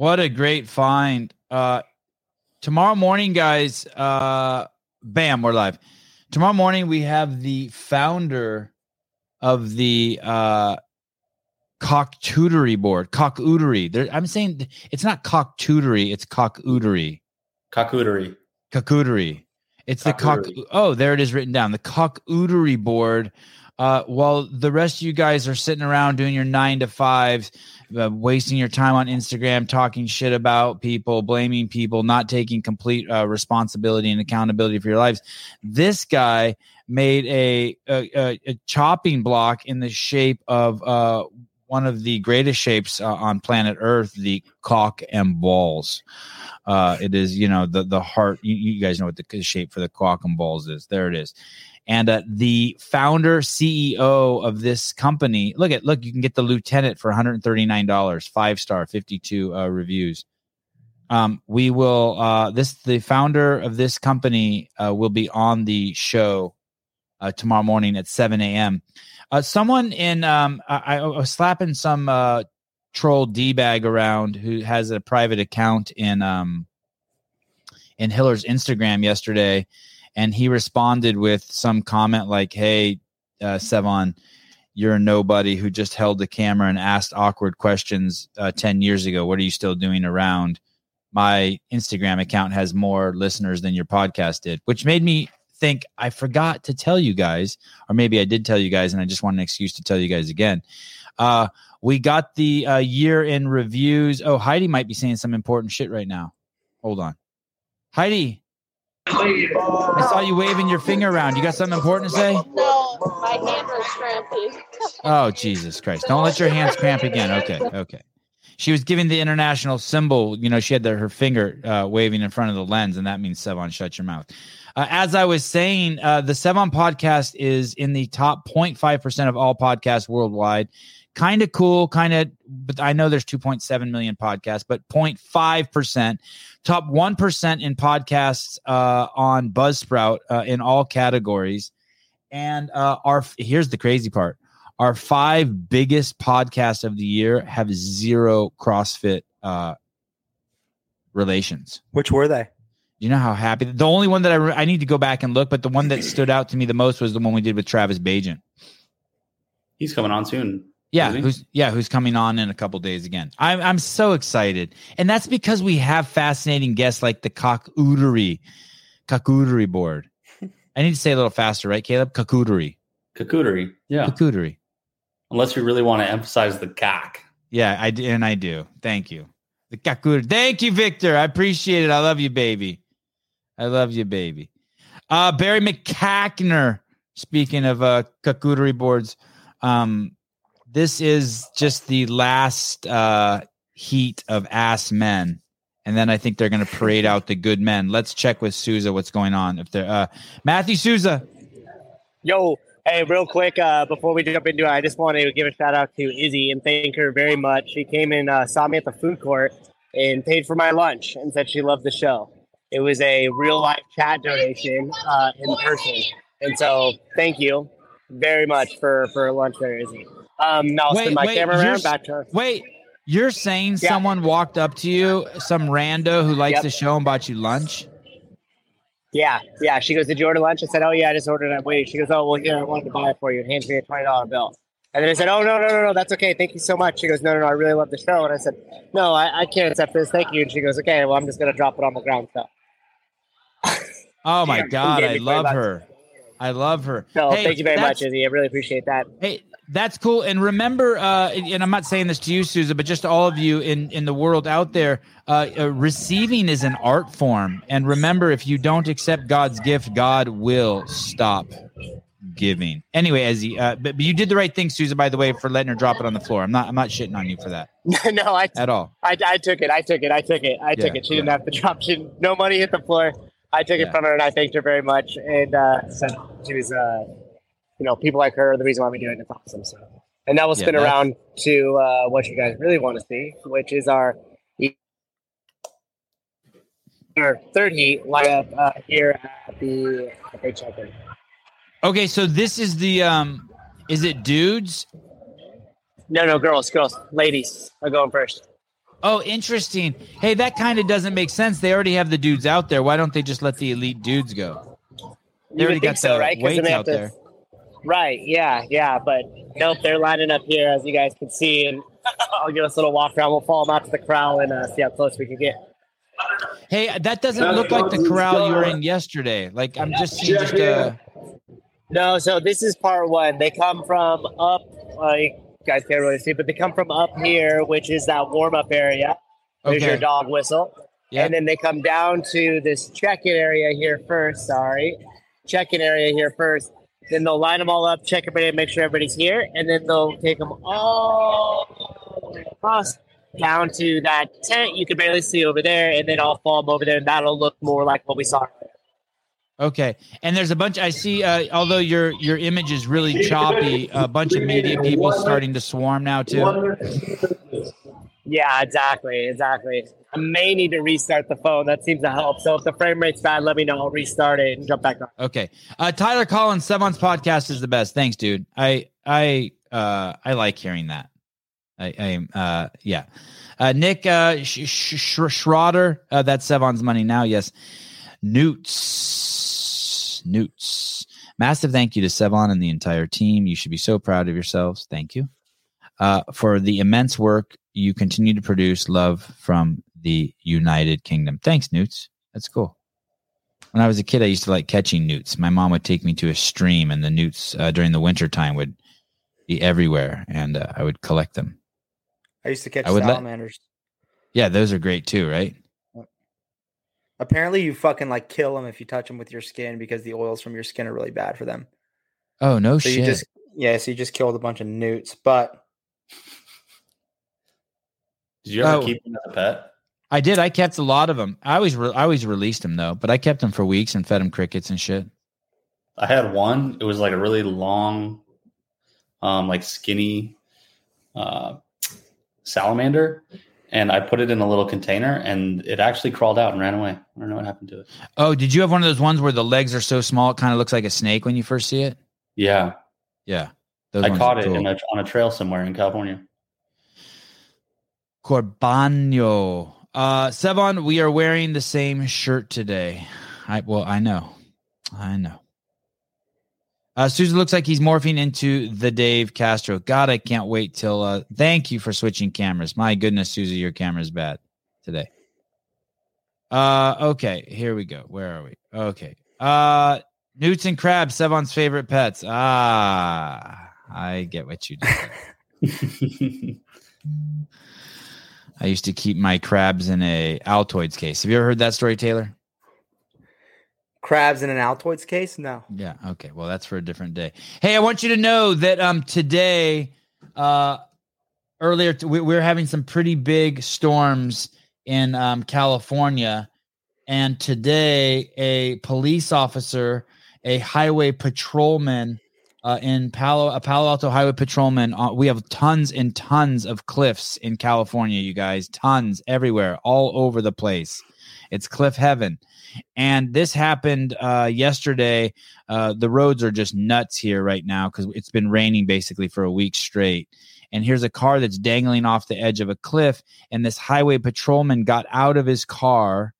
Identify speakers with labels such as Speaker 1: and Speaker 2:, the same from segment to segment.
Speaker 1: What a great find. Uh, tomorrow morning, guys. Uh, bam, we're live. Tomorrow morning, we have the founder of the uh, cocktudery board, cockootery. There, I'm saying it's not cocktudery, it's cockootery.
Speaker 2: Cockootery.
Speaker 1: Cockootery. It's the cock. Oh, there it is written down. The cockootery board. Uh, while the rest of you guys are sitting around doing your nine to fives, uh, wasting your time on Instagram, talking shit about people, blaming people, not taking complete uh, responsibility and accountability for your lives, this guy made a a, a, chopping block in the shape of uh, one of the greatest shapes uh, on planet Earth, the cock and balls. Uh, it is, you know, the the heart. You, you guys know what the shape for the cock and balls is. There it is. And uh, the founder CEO of this company, look at look, you can get the lieutenant for 139 dollars, five star, 52 uh, reviews. Um, we will. Uh, this the founder of this company uh, will be on the show uh, tomorrow morning at 7 a.m. Uh, someone in um, I, I was slapping some uh, troll d bag around who has a private account in um, in Hiller's Instagram yesterday, and he responded with some comment like, "Hey, uh, Sevan." You're a nobody who just held the camera and asked awkward questions uh, 10 years ago. What are you still doing around? My Instagram account has more listeners than your podcast did, which made me think I forgot to tell you guys, or maybe I did tell you guys, and I just want an excuse to tell you guys again. Uh, we got the uh, year in reviews. Oh, Heidi might be saying some important shit right now. Hold on, Heidi. I saw you waving your finger around. You got something important to say?
Speaker 3: No, my hand was cramping.
Speaker 1: Oh, Jesus Christ! Don't let your hands cramp again. Okay, okay. She was giving the international symbol. You know, she had the, her finger uh, waving in front of the lens, and that means Sevan, shut your mouth. Uh, as I was saying, uh, the Sevan podcast is in the top 0.5% of all podcasts worldwide. Kind of cool, kind of, but I know there's 2.7 million podcasts, but 0.5%. Top 1% in podcasts uh, on Buzzsprout uh, in all categories. And uh, our here's the crazy part our five biggest podcasts of the year have zero CrossFit uh, relations.
Speaker 4: Which were they?
Speaker 1: You know how happy the only one that I re- I need to go back and look, but the one that stood out to me the most was the one we did with Travis Bajan.
Speaker 2: He's coming on soon.
Speaker 1: Yeah, who's yeah, who's coming on in a couple days again. I'm I'm so excited, and that's because we have fascinating guests like the cockootery, cockootery board. I need to say a little faster, right, Caleb? Cockootery,
Speaker 2: Cocootery. Yeah.
Speaker 1: cockootery.
Speaker 2: Unless you really want to emphasize the cock.
Speaker 1: Yeah, I and I do. Thank you. The Kakur. Thank you, Victor. I appreciate it. I love you, baby. I love you, baby. Uh Barry McCackner. Speaking of uh boards, um, this is just the last uh heat of ass men. And then I think they're gonna parade out the good men. Let's check with Souza what's going on. If they're uh Matthew Souza.
Speaker 5: Yo, hey, real quick, uh, before we jump into it, I just want to give a shout out to Izzy and thank her very much. She came and uh, saw me at the food court and paid for my lunch and said she loved the show. It was a real life chat donation uh, in person. And so thank you very much for, for lunch there, Izzy. Um, now I'll
Speaker 1: Wait,
Speaker 5: spin my
Speaker 1: wait,
Speaker 5: camera
Speaker 1: you're
Speaker 5: around back to.
Speaker 1: Wait, you're saying
Speaker 5: Yeah.
Speaker 1: someone walked up to you, some rando who likes
Speaker 5: Yep.
Speaker 1: the show and bought you lunch?
Speaker 5: Yeah, yeah. She goes, Did you order lunch? I said, Oh, yeah, I just ordered it. Wait. She goes, Oh, well, here, I wanted to buy it for you. And hands me a $20 bill. And then I said, Oh, no, no, no, no, that's okay. Thank you so much. She goes, No, no, no, I really love the show. And I said, No, I, I can't accept this. Thank you. And she goes, Okay, well, I'm just going to drop it on the ground. So,
Speaker 1: Oh my
Speaker 5: Yeah,
Speaker 1: God, I love her. I love her.
Speaker 5: so
Speaker 1: Hey,
Speaker 5: thank you very much, Izzy. I really appreciate that.
Speaker 1: Hey, that's cool. And remember, uh, and I'm not saying this to you, Susan, but just to all of you in in the world out there, uh, uh, receiving is an art form. And remember, if you don't accept God's gift, God will stop giving. Anyway, as he, uh, but, but you did the right thing, Susan. By the way, for letting her drop it on the floor. I'm not. I'm not shitting on you for that
Speaker 5: no, I,
Speaker 1: at all.
Speaker 5: I, I took it. I took it. I took it. I took
Speaker 1: Yeah,
Speaker 5: it. She didn't have to drop. She no money hit the floor. I took
Speaker 1: Yeah.
Speaker 5: it from her, and I thanked her very much. And uh, said she was, uh, you know, people like her are the reason why we do it. and It's awesome. So, and now we'll
Speaker 1: Yeah,
Speaker 5: spin
Speaker 1: that's-
Speaker 5: around to uh, what you guys really want to see, which is our our third heat lineup uh, here at the at the.
Speaker 1: Okay, so this is the um, is it dudes?
Speaker 5: No, no, girls, girls, ladies are going first.
Speaker 1: Oh, interesting. Hey, that kind of doesn't make sense. They already have the dudes out there. Why don't they just let the elite dudes go? They
Speaker 5: You
Speaker 1: already got
Speaker 5: so,
Speaker 1: the
Speaker 5: right? 'Cause then
Speaker 1: weights out
Speaker 5: to-
Speaker 1: there.
Speaker 5: Right. Yeah. Yeah. But nope, they're lining up here, as you guys can see, and I'll give us a little walk around. We'll follow them out to the corral and uh, see how close we can get.
Speaker 1: Hey, that doesn't look like the corral you were in yesterday. Like I'm just seeing just uh
Speaker 5: No, so this is part one. They come from up. You guys can't really see, but they come from up here, which is that warm up area. There's your dog whistle.
Speaker 1: Yeah.
Speaker 5: And then they come down to this check-in area here first. Sorry, check-in area here first. Then they'll line them all up, check everybody, make sure everybody's here, and then they'll take them all across down to that tent you can barely see over there, and then I'll fall them over there, and that'll look more like what we saw.
Speaker 1: Okay, and there's a bunch. I see. Uh, although your your image is really choppy, a bunch of media people starting to swarm now too.
Speaker 5: Yeah, exactly, exactly. I may need to restart the phone. That seems to help. So if the frame rate's bad, let me know. I'll restart it and jump back on.
Speaker 1: Okay, uh, Tyler Collins, Sevan's podcast is the best. Thanks, dude. I I uh I like hearing that. I I uh yeah. Uh, Nick uh, Sh- Sh- Sh- Schroeder, uh, that's Sevan's money now. Yes, Newts, Newts. Massive thank you to Sevan and the entire team. You should be so proud of yourselves. Thank you uh, for the immense work you continue to produce. Love from the United Kingdom. Thanks, Newts. That's cool. When I was a kid, I used to like catching newts. My mom would take me to a stream, and the newts uh, during the winter time would be everywhere, and uh, I would collect them.
Speaker 4: I used to catch
Speaker 1: I would let- Yeah, those are great too, right?
Speaker 4: Apparently, you fucking like kill them if you touch them with your skin because the oils from your skin are really bad for them.
Speaker 1: Oh no
Speaker 4: So
Speaker 1: shit!
Speaker 4: you just yeah, so you just killed a bunch of newts. But
Speaker 2: Did you ever
Speaker 1: Oh.
Speaker 2: keep them as a pet?
Speaker 1: I did. I kept a lot of them. I always, re- I always released them though, but I kept them for weeks and fed them crickets and shit.
Speaker 2: I had one. It was like a really long, um, like skinny uh, salamander, and I put it in a little container, and it actually crawled out and ran away. I don't know what happened to it.
Speaker 1: Oh, did you have one of those ones where the legs are so small it kind of looks like a snake when you first see it?
Speaker 2: Yeah,
Speaker 1: Yeah, those
Speaker 2: I caught it
Speaker 1: cool.
Speaker 2: in a, on a trail somewhere in California.
Speaker 1: Corbano. Uh, Sevan, we are wearing the same shirt today. I well, I know, I know. Uh, Susan looks like he's morphing into the Dave Castro. God, I can't wait till. Uh, thank you for switching cameras. My goodness, Susie, your camera's bad today. Uh, okay, here we go. Where are we? Okay. Uh, newts and crabs, Sevon's favorite pets. Ah, I get what you do. I used to keep my crabs in a Altoids case. Have you ever heard that story, Taylor?
Speaker 4: Crabs in an Altoids case? No.
Speaker 1: Yeah. Okay. Well, that's for a different day. Hey, I want you to know that um today, uh, earlier t- we, we're having some pretty big storms in um California, and today a police officer, a highway patrolman. Uh, in Palo, a Palo Alto highway patrolman. Uh, we have tons and tons of cliffs in California, you guys. Tons everywhere, all over the place. It's cliff heaven. And this happened uh, yesterday. Uh, the roads are just nuts here right now because it's been raining basically for a week straight. And here's a car that's dangling off the edge of a cliff. And this highway patrolman got out of his car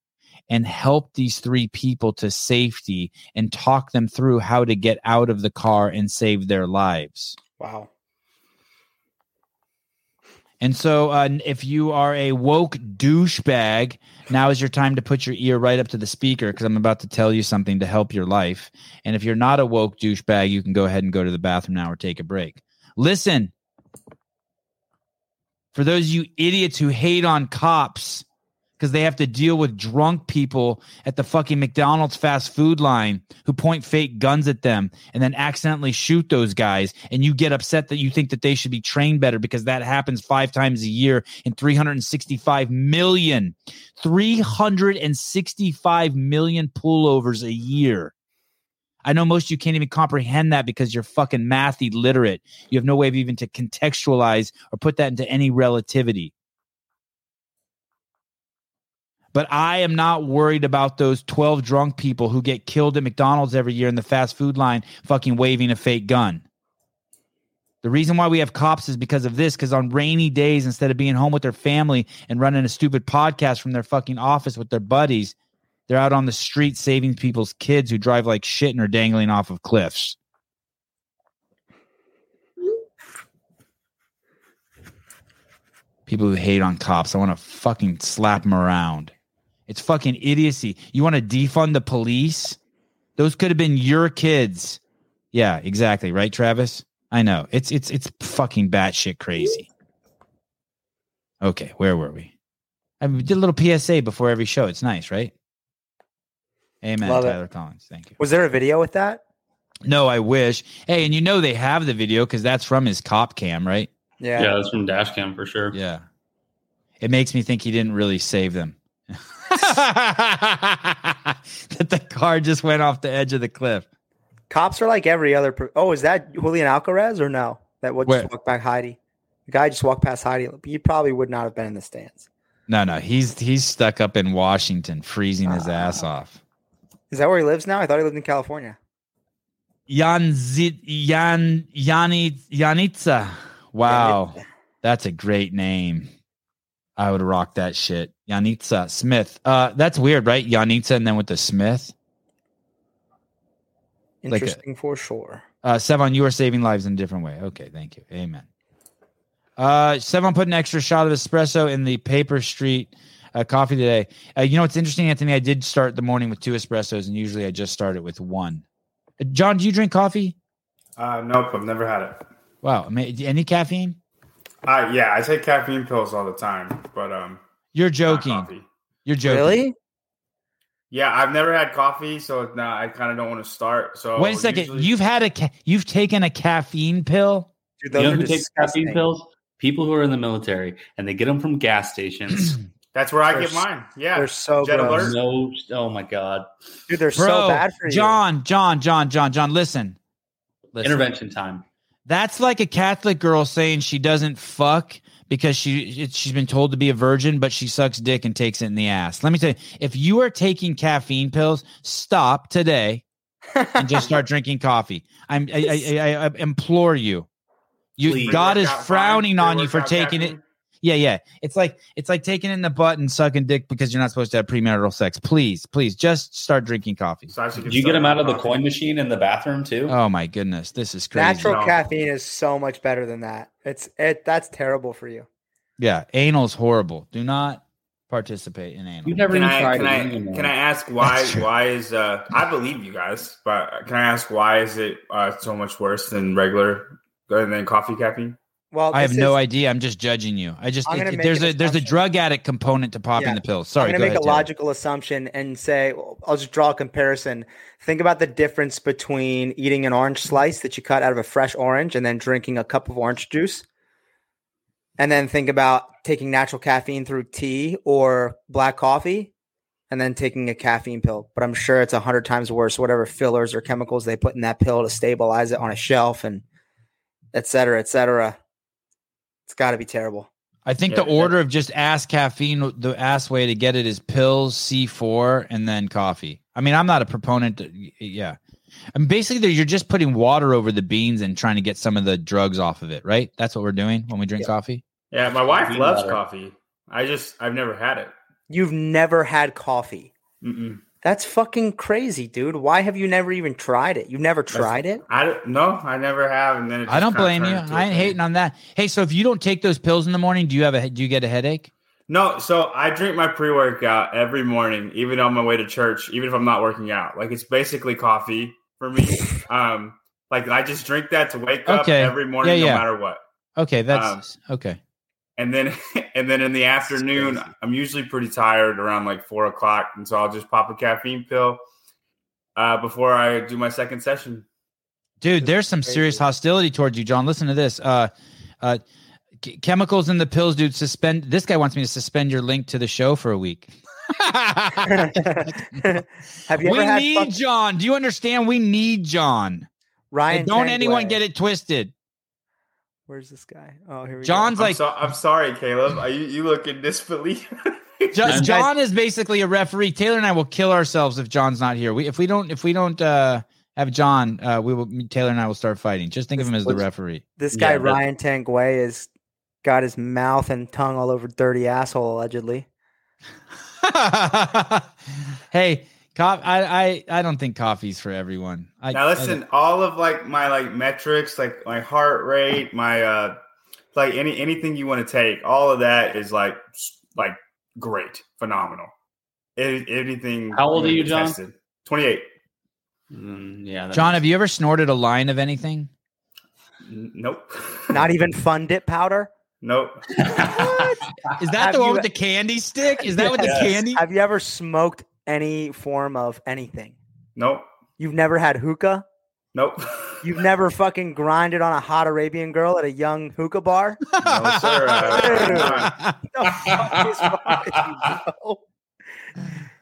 Speaker 1: and helped these three people to safety and talk them through how to get out of the car and save their lives.
Speaker 4: Wow.
Speaker 1: And so, uh, if you are a woke douchebag, now is your time to put your ear right up to the speaker because I'm about to tell you something to help your life. And if you're not a woke douchebag, you can go ahead and go to the bathroom now or take a break. Listen, for those you idiots who hate on cops because they have to deal with drunk people at the fucking McDonald's fast food line who point fake guns at them and then accidentally shoot those guys. And you get upset that you think that they should be trained better because that happens five times a year in 365 million, 365 million pullovers a year. I know most of you can't even comprehend that because you're fucking math illiterate. You have no way of even to contextualize or put that into any relativity. But I am not worried about those 12 drunk people who get killed at McDonald's every year in the fast food line fucking waving a fake gun. The reason why we have cops is because of this. Because on rainy days, instead of being home with their family and running a stupid podcast from their fucking office with their buddies, they're out on the street saving people's kids who drive like shit and are dangling off of cliffs. People who hate on cops, I want to fucking slap them around. It's fucking idiocy. You want to defund the police? Those could have been your kids. Yeah, exactly. Right, Travis? I know. It's it's it's fucking batshit crazy. Okay, where were we? I did a little PSA before every show. It's nice, right? Amen,
Speaker 4: Love it.
Speaker 1: Tyler Collins. Thank you.
Speaker 4: Was there a video with that?
Speaker 1: No, I wish. Hey, and you know they have the video because that's from his cop cam, right?
Speaker 4: Yeah.
Speaker 2: Yeah, that's from dash cam for sure.
Speaker 1: Yeah. It makes me think he didn't really save them. that the car just went off the edge of the cliff.
Speaker 4: Cops are like every other. Per- oh, is that Julian Alcaraz or no? That would just walk back Heidi. The guy just walked past Heidi. He probably would not have been in the stands.
Speaker 1: No, no, he's he's stuck up in Washington, freezing his ass ah. off.
Speaker 4: Is that where he lives now? I thought he lived in California.
Speaker 1: Jan Zit Jan Yani Yanitza. Wow, that's a great name. I would rock that shit. Yanitza Smith. Uh, that's weird, right? Yanitza and then with the Smith. Like a-
Speaker 4: Interesting for sure.
Speaker 1: Uh, Sevan, you are saving lives in a different way. Okay, thank you. Amen. Uh, Sevan put an extra shot of espresso in the Paper Street uh, coffee today. Uh, you know what's interesting, Anthony? I did start the morning with two espressos, and usually I just start it with one. Uh, John, do you drink coffee?
Speaker 6: Uh, nope, I've never had it.
Speaker 1: Wow, any caffeine?
Speaker 6: Uh, yeah, I take caffeine pills all the time, but um,
Speaker 1: You're joking. You're joking.
Speaker 4: Really?
Speaker 6: Yeah, I've never had coffee, so now I kind of don't want to start. So
Speaker 1: Wait a second.
Speaker 6: usually-
Speaker 1: You've had a ca- you've taken a caffeine pill?
Speaker 4: Dude,
Speaker 2: You
Speaker 4: those
Speaker 2: know who takes caffeine pills? People who are in the military, and they get them from gas stations.
Speaker 6: that's where I
Speaker 4: They're
Speaker 6: get mine. Yeah,
Speaker 4: They're so
Speaker 6: Jet
Speaker 4: gross.
Speaker 2: No, oh my god!
Speaker 4: Dude, they're
Speaker 1: Bro,
Speaker 4: so bad for you.
Speaker 1: John, John, John, John, John, listen. Listen.
Speaker 2: Intervention time.
Speaker 1: That's like a Catholic girl saying she doesn't fuck because she she's been told to be a virgin, but she sucks dick and takes it in the ass. Let me tell you, if you are taking caffeine pills, stop today and just start drinking coffee. I'm I, I, I, I implore you. You
Speaker 2: Please.
Speaker 1: God is frowning on you for taking it.
Speaker 6: Caffeine.
Speaker 1: Yeah, yeah. It's like it's like taking in the butt and sucking dick because you're not supposed to have premarital sex. Please, please, just start drinking coffee.
Speaker 6: So I should
Speaker 2: Did you get them out of the
Speaker 6: coffee.
Speaker 2: coin machine in the bathroom too?
Speaker 1: Oh my goodness, this is crazy.
Speaker 4: Natural
Speaker 6: No.
Speaker 4: caffeine is so much better than that. It's it. That's terrible for you.
Speaker 1: Yeah, anal's horrible. Do not participate in anal.
Speaker 2: You've never
Speaker 6: Can
Speaker 2: even
Speaker 6: I
Speaker 2: tried
Speaker 6: can
Speaker 2: it.
Speaker 6: I
Speaker 2: You don't even know.
Speaker 6: can I ask why why is uh I believe you guys, but can I ask why is it uh so much worse than regular than coffee caffeine?
Speaker 4: Well,
Speaker 1: I have
Speaker 4: this
Speaker 1: no idea. I'm just judging you. I just it-
Speaker 4: gonna
Speaker 1: there's a there's a drug addict component to popping
Speaker 4: Yeah.
Speaker 1: the pills. Sorry,
Speaker 4: I'm going to make
Speaker 1: ahead,
Speaker 4: a
Speaker 1: Taylor.
Speaker 4: logical assumption and say, well, I'll just draw a comparison. Think about the difference between eating an orange slice that you cut out of a fresh orange and then drinking a cup of orange juice. And then think about taking natural caffeine through tea or black coffee and then taking a caffeine pill. But I'm sure it's a hundred times worse, whatever fillers or chemicals they put in that pill to stabilize it on a shelf and et cetera, et cetera. It's got to be terrible.
Speaker 1: I think
Speaker 6: Yeah,
Speaker 1: the order of just ass caffeine, the ass way to get it is pills, C4, and then coffee. I mean, I'm not a proponent. To, yeah. And basically, you're just putting water over the beans and trying to get some of the drugs off of it, right? That's what we're doing when we drink
Speaker 4: Yeah.
Speaker 1: coffee.
Speaker 6: Yeah, my wife
Speaker 2: Bean
Speaker 6: loves
Speaker 2: butter.
Speaker 6: coffee. I just I've never had it.
Speaker 4: You've never had coffee.
Speaker 6: Mm-mm.
Speaker 4: That's fucking crazy, dude. Why have you never even tried it? You've never tried it?
Speaker 6: I don't no, I never have. And then
Speaker 1: I don't blame you.
Speaker 6: turned into a
Speaker 1: I ain't hating on that. Hey, so if you don't take those pills in the morning, do you have a do you get a headache?
Speaker 6: No, so I drink my pre workout every morning, even on my way to church, even if I'm not working out. Like it's basically coffee for me. um, like I just drink that to wake up
Speaker 1: Okay.
Speaker 6: every morning,
Speaker 1: Yeah, yeah.
Speaker 6: no matter what.
Speaker 1: Okay, that's okay.
Speaker 6: And then and then in the afternoon. I'm usually pretty tired around like four o'clock, and so I'll just pop a caffeine pill uh, before I do my second session.
Speaker 1: Dude, there's some serious hostility towards you, John. Listen to this. Uh, uh, ch- chemicals in the pills, dude. Suspend. This guy wants me to suspend your link to the show for a week.
Speaker 4: have you
Speaker 1: we
Speaker 4: ever had
Speaker 1: need
Speaker 4: fuck-
Speaker 1: John. Do you understand? We need John.
Speaker 4: Ryan?
Speaker 1: And don't anyone get it twisted.
Speaker 4: Where's this guy? Oh, here we go.
Speaker 1: John's
Speaker 6: I'm,
Speaker 1: like
Speaker 6: so, I'm sorry, Caleb. Are you, you look in disbelief?
Speaker 1: Jo-
Speaker 2: I'm-
Speaker 1: John is basically a referee. Taylor and I will kill ourselves if John's not here. We if we don't if we don't uh have John. Uh, we will Taylor and I will start fighting. Just think of him as the referee.
Speaker 4: This guy
Speaker 2: Yeah,
Speaker 4: Ryan Tanguay has got his mouth and tongue all over dirty asshole allegedly.
Speaker 1: hey, co- I, I I don't think coffee's for everyone. I,
Speaker 6: now
Speaker 1: I-
Speaker 6: listen, all of like my like metrics, like my heart rate, my uh like any anything you want to take, all of that is like like great, phenomenal. Any- Anything.
Speaker 2: How old are you, John?
Speaker 6: Twenty eight.
Speaker 2: Mm, yeah.
Speaker 1: John, have you ever snorted a line of anything?
Speaker 6: Nope.
Speaker 4: Not even fun dip powder.
Speaker 6: Nope.
Speaker 1: Is that
Speaker 4: Have
Speaker 1: the one
Speaker 4: you-
Speaker 1: with the candy stick? Is that with the candy?
Speaker 4: Have you ever smoked any form of anything?
Speaker 6: Nope.
Speaker 4: You've never had hookah?
Speaker 6: Nope.
Speaker 4: You've never fucking grinded on a hot Arabian girl at a young hookah bar?
Speaker 6: No, sir. Uh,
Speaker 4: the fuck is wrong with you, bro?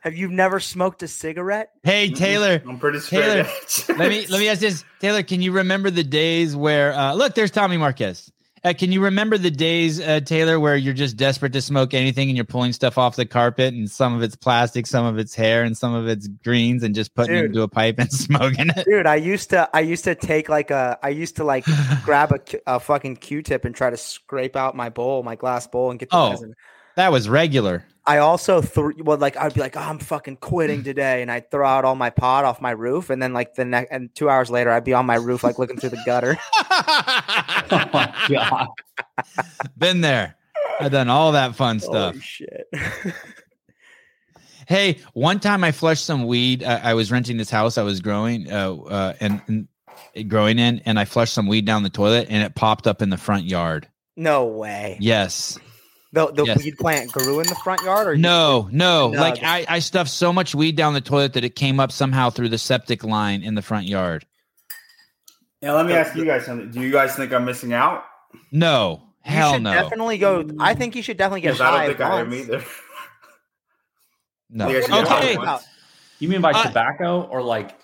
Speaker 4: Have you never smoked a cigarette?
Speaker 1: hey Taylor,
Speaker 6: I'm pretty straight
Speaker 1: Taylor, let me let me ask this. Taylor, can you remember the days where uh, look? There's Tommy Marquez. Uh, can you remember the days, uh, Taylor, where you're just desperate to smoke anything and you're pulling stuff off the carpet and some of it's plastic, some of it's hair, and some of it's greens, and just putting it into a pipe and smoking it?
Speaker 4: Dude, I used to I used to take like a I used to like grab a, a fucking Q-tip and try to scrape out my bowl, my glass bowl and get the
Speaker 1: Oh.
Speaker 4: resin.
Speaker 1: That was regular.
Speaker 4: I also threw well, like I'd be like, oh, I'm fucking quitting today, and I'd throw out all my pot off my roof, and then like the next and two hours later, I'd be on my roof like looking through the gutter.
Speaker 2: oh my god.
Speaker 1: Been there. I've done all that fun stuff.
Speaker 4: Holy shit!
Speaker 1: Hey, one time I flushed some weed. Uh, I was renting this house I was growing, uh, uh, and, and growing in, and I flushed some weed down the toilet, and it popped up in the front yard.
Speaker 4: no way.
Speaker 1: Yes.
Speaker 4: The the
Speaker 1: Yes.
Speaker 4: weed plant grew in the front yard, or you-
Speaker 1: No, no.
Speaker 4: No,
Speaker 1: like I, I stuffed so much weed down the toilet that it came up somehow through the septic line in the front yard.
Speaker 6: Yeah, let me ask you guys something. Do you guys think I'm missing out?
Speaker 1: No,
Speaker 4: you
Speaker 1: hell
Speaker 4: should
Speaker 1: no,
Speaker 4: definitely go. I think you should definitely get
Speaker 6: Because I don't think I am either.
Speaker 1: no.
Speaker 6: You guys should get high
Speaker 1: Okay.
Speaker 2: You mean by
Speaker 1: Uh,
Speaker 2: tobacco or like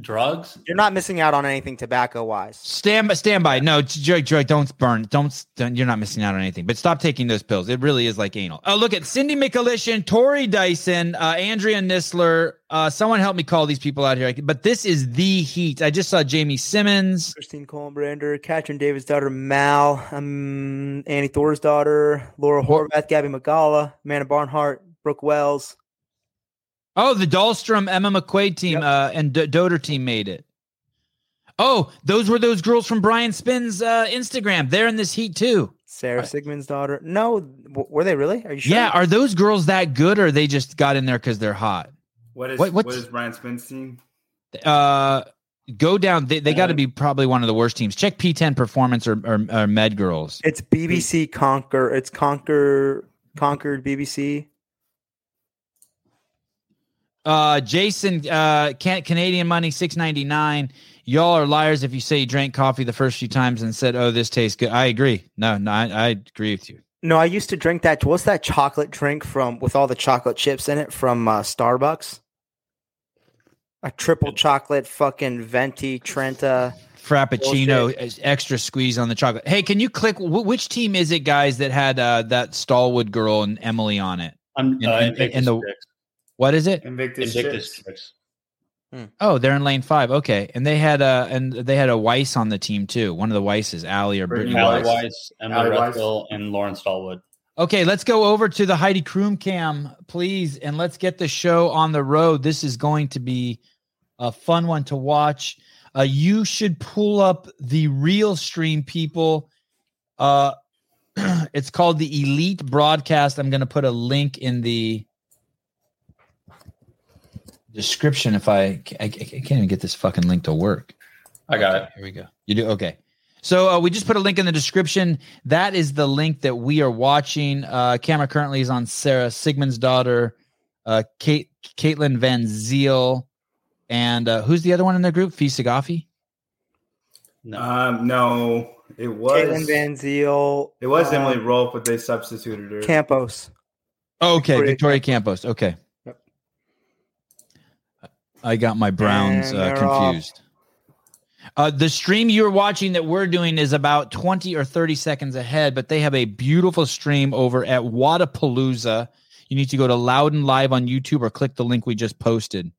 Speaker 2: drugs?
Speaker 4: You're not missing out on anything tobacco wise.
Speaker 1: stand by, stand by. No, Joy, Joy, don't burn. Don't, don't. You're not missing out on anything. But stop taking those pills. It really is like anal. Oh, look at Cindy McAlishan, Tori Dyson, uh, Andrea Nisler. Uh, someone help me call these people out here. But this is the heat. I just saw Jamie Simmons.
Speaker 4: Christine Kolenbrander, Katrin Davidsdottir Mal, um, Annie Thorisdottir, Laura Horvath, Gabby Migala, Amanda Barnhart, Brooke Wells.
Speaker 1: Oh, the Dahlstrom Emma McQuaid team
Speaker 4: Yep.
Speaker 1: uh, and D- Doder team made it. Oh, those were those girls from Brian Spin's uh, Instagram. They're in this heat too.
Speaker 4: Sarah Sigmundsdottir. No, w- were they really? Are you sure?
Speaker 1: Yeah, are those girls that good, or they just got in there because they're hot?
Speaker 6: What is
Speaker 1: What-
Speaker 6: what,
Speaker 1: what's-
Speaker 6: Brian Spence team?
Speaker 1: Uh, go down. They, they got to be probably one of the worst teams. Check P10 Performance or, or, or Med Girls.
Speaker 4: It's BBC Conquer. It's Conquer Conquered BBC.
Speaker 1: Uh, Jason, uh, can, Canadian money six ninety nine. Y'all are liars if you say you drank coffee the first few times and said, "Oh, this tastes good." I agree. No, no, I, I agree with you.
Speaker 4: No, I used to drink that. What's that chocolate drink from with all the chocolate chips in it from uh, Starbucks? A triple chocolate fucking venti Trenta.
Speaker 1: Frappuccino, is extra squeeze on the chocolate. Hey, can you click? Wh- which team is it, guys, that had uh, that Stallwood girl and Emily on it?
Speaker 2: I'm
Speaker 1: And-
Speaker 2: uh,
Speaker 1: and-
Speaker 2: Invictus
Speaker 1: and the-
Speaker 2: Chicks.
Speaker 1: What is it?
Speaker 6: Invictus.
Speaker 2: Invictus
Speaker 6: Chicks.
Speaker 2: Chicks.
Speaker 1: Oh, they're in lane five. Okay, and they had uh and they had a Weiss on the team too. One of the Weisses, Allie or
Speaker 6: Brittany
Speaker 1: Brittany
Speaker 2: Allie
Speaker 1: Weiss.
Speaker 2: Weiss, Emily
Speaker 6: Allie
Speaker 2: and Lauren Stallwood.
Speaker 1: Okay, let's go over to the Heidi Kroom cam, please, and let's get the show on the road. This is going to be a fun one to watch. Uh, you should pull up the real stream, people. Uh, it's called the Elite Broadcast. I'm going to put a link in the description. If I, I, I can't even get this fucking link to work.
Speaker 2: I got it.
Speaker 1: Here we go. You do okay. So uh, we just put a link in the description. That is the link that we are watching. Uh, camera currently is on Sarah Sigmundsdottir, uh, Kate Caitlin Van Zyl, and uh, who's the other one in the group? Fee Saghafi.
Speaker 2: No.
Speaker 6: Um, no, it was
Speaker 4: Caitlin Van Zyl.
Speaker 6: it was
Speaker 4: um,
Speaker 6: Emily Rolfe, but they substituted her.
Speaker 4: Campos.
Speaker 1: Okay,
Speaker 4: Victoria
Speaker 1: Victoria Campos. Okay.
Speaker 4: Yep.
Speaker 1: I got my Browns uh, confused. Uh, the stream you're watching that we're doing is about 20 or 30 seconds ahead, but they have a beautiful stream over at Wodapalooza. You need to go to Loud And Live on YouTube or click the link we just posted.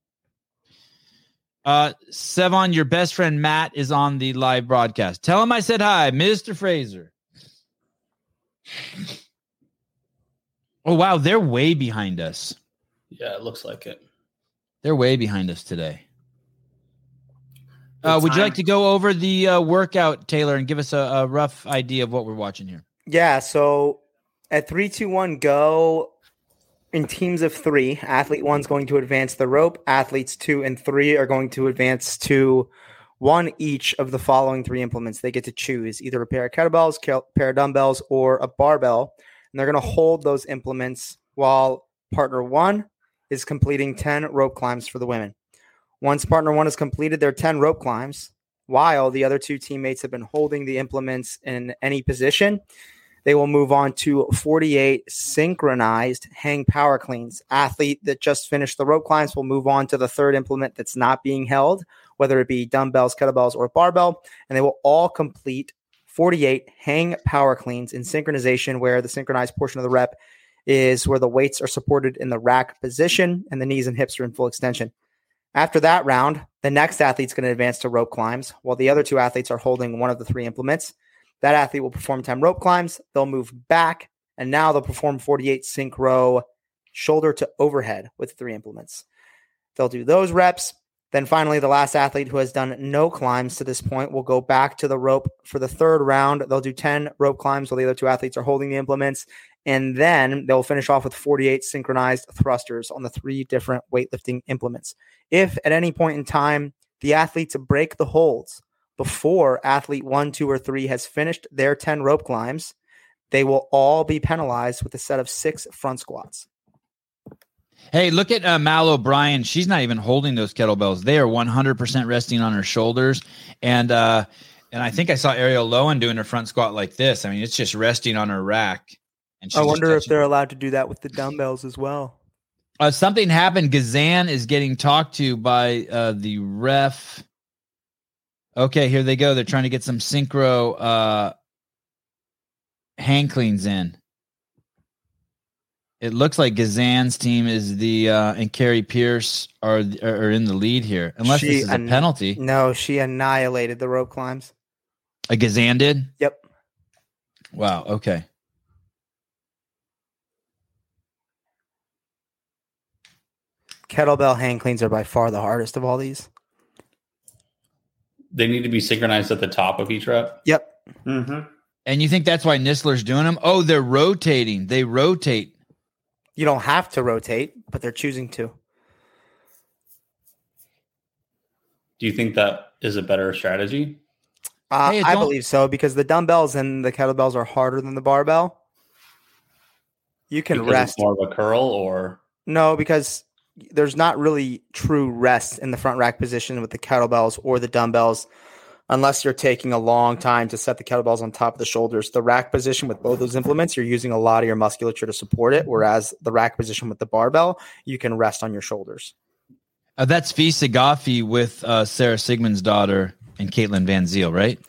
Speaker 1: Uh, Sevan, your best friend Matt is on the live broadcast. Tell him I said hi, Mr. Fraser. Oh wow, they're way behind us.
Speaker 2: Yeah, it looks like it.
Speaker 1: They're way behind us today. Uh, would you like to go over the uh, workout, Taylor, and give us a, a rough idea of what we're watching here?
Speaker 4: Yeah. So at three, two, one, go in teams of three. Athlete one's going to advance the rope. Athletes two and three are going to advance to one each of the following three implements. They get to choose either a pair of kettlebells, pair of dumbbells, or a barbell. And they're going to hold those implements while partner one is completing 10 rope climbs for the women. Once partner one has completed their 10 rope climbs, while the other two teammates have been holding the implements in any position, they will move on to 48 synchronized hang power cleans. Athlete that just finished the rope climbs will move on to the third implement that's not being held, whether it be dumbbells, kettlebells, or barbell, and they will all complete 48 hang power cleans in synchronization, where the synchronized portion of the rep is where the weights are supported in the rack position and the knees and hips are in full extension. After that round, the next athlete's going to advance to rope climbs, while the other two athletes are holding one of the three implements. That athlete will perform 10 rope climbs. They'll move back, and now they'll perform 48 sync row shoulder to overhead with three implements. They'll do those reps. Then finally, the last athlete who has done no climbs to this point will go back to the rope for the third round. They'll do 10 rope climbs while the other two athletes are holding the implements. And then they'll finish off with 48 synchronized thrusters on the three different weightlifting implements. If at any point in time the athletes break the holds before athlete one, two, or three has finished their 10 rope climbs, they will all be penalized with a set of six front squats.
Speaker 1: Hey, look at uh, Mal O'Brien. She's not even holding those kettlebells. They are 100% resting on her shoulders. And uh, and I think I saw Ariel Lowen doing her front squat like this. I mean, it's just resting on her rack. And
Speaker 4: I wonder if they're allowed to do that with the dumbbells as well.
Speaker 1: uh, something happened. Gazan is getting talked to by uh, the ref. Okay, here they go. They're trying to get some synchro uh, hang cleans in. It looks like Gazan's team is the uh, and Kari Pearce are are in the lead here, unless
Speaker 4: She
Speaker 1: this is a penalty.
Speaker 4: No, she annihilated the rope climbs.
Speaker 1: A Gazan did.
Speaker 4: Yep.
Speaker 1: Wow. Okay.
Speaker 4: Kettlebell hand cleans are by far the hardest of all these.
Speaker 2: They need to be synchronized at the top of each rep.
Speaker 4: Yep.
Speaker 6: Mm-hmm.
Speaker 1: And you think that's why Nistler's doing them? Oh, they're rotating. They rotate.
Speaker 4: You don't have to rotate, but they're choosing to.
Speaker 2: Do you think that is a better strategy?
Speaker 4: Uh,
Speaker 1: Hey,
Speaker 4: I believe so because the dumbbells and the kettlebells are harder than the barbell. You can
Speaker 2: Because
Speaker 4: rest.
Speaker 2: it's more of a curl, or
Speaker 4: No, because there's not really true rest in the front rack position with the kettlebells or the dumbbells unless you're taking a long time to set the kettlebells on top of the shoulders. The rack position with both those implements, you're using a lot of your musculature to support it, whereas the rack position with the barbell, you can rest on your shoulders.
Speaker 1: Uh, that's Fee Saghafi with uh, Sarah Sigmundsdottir and Caitlin Van Zyl, right?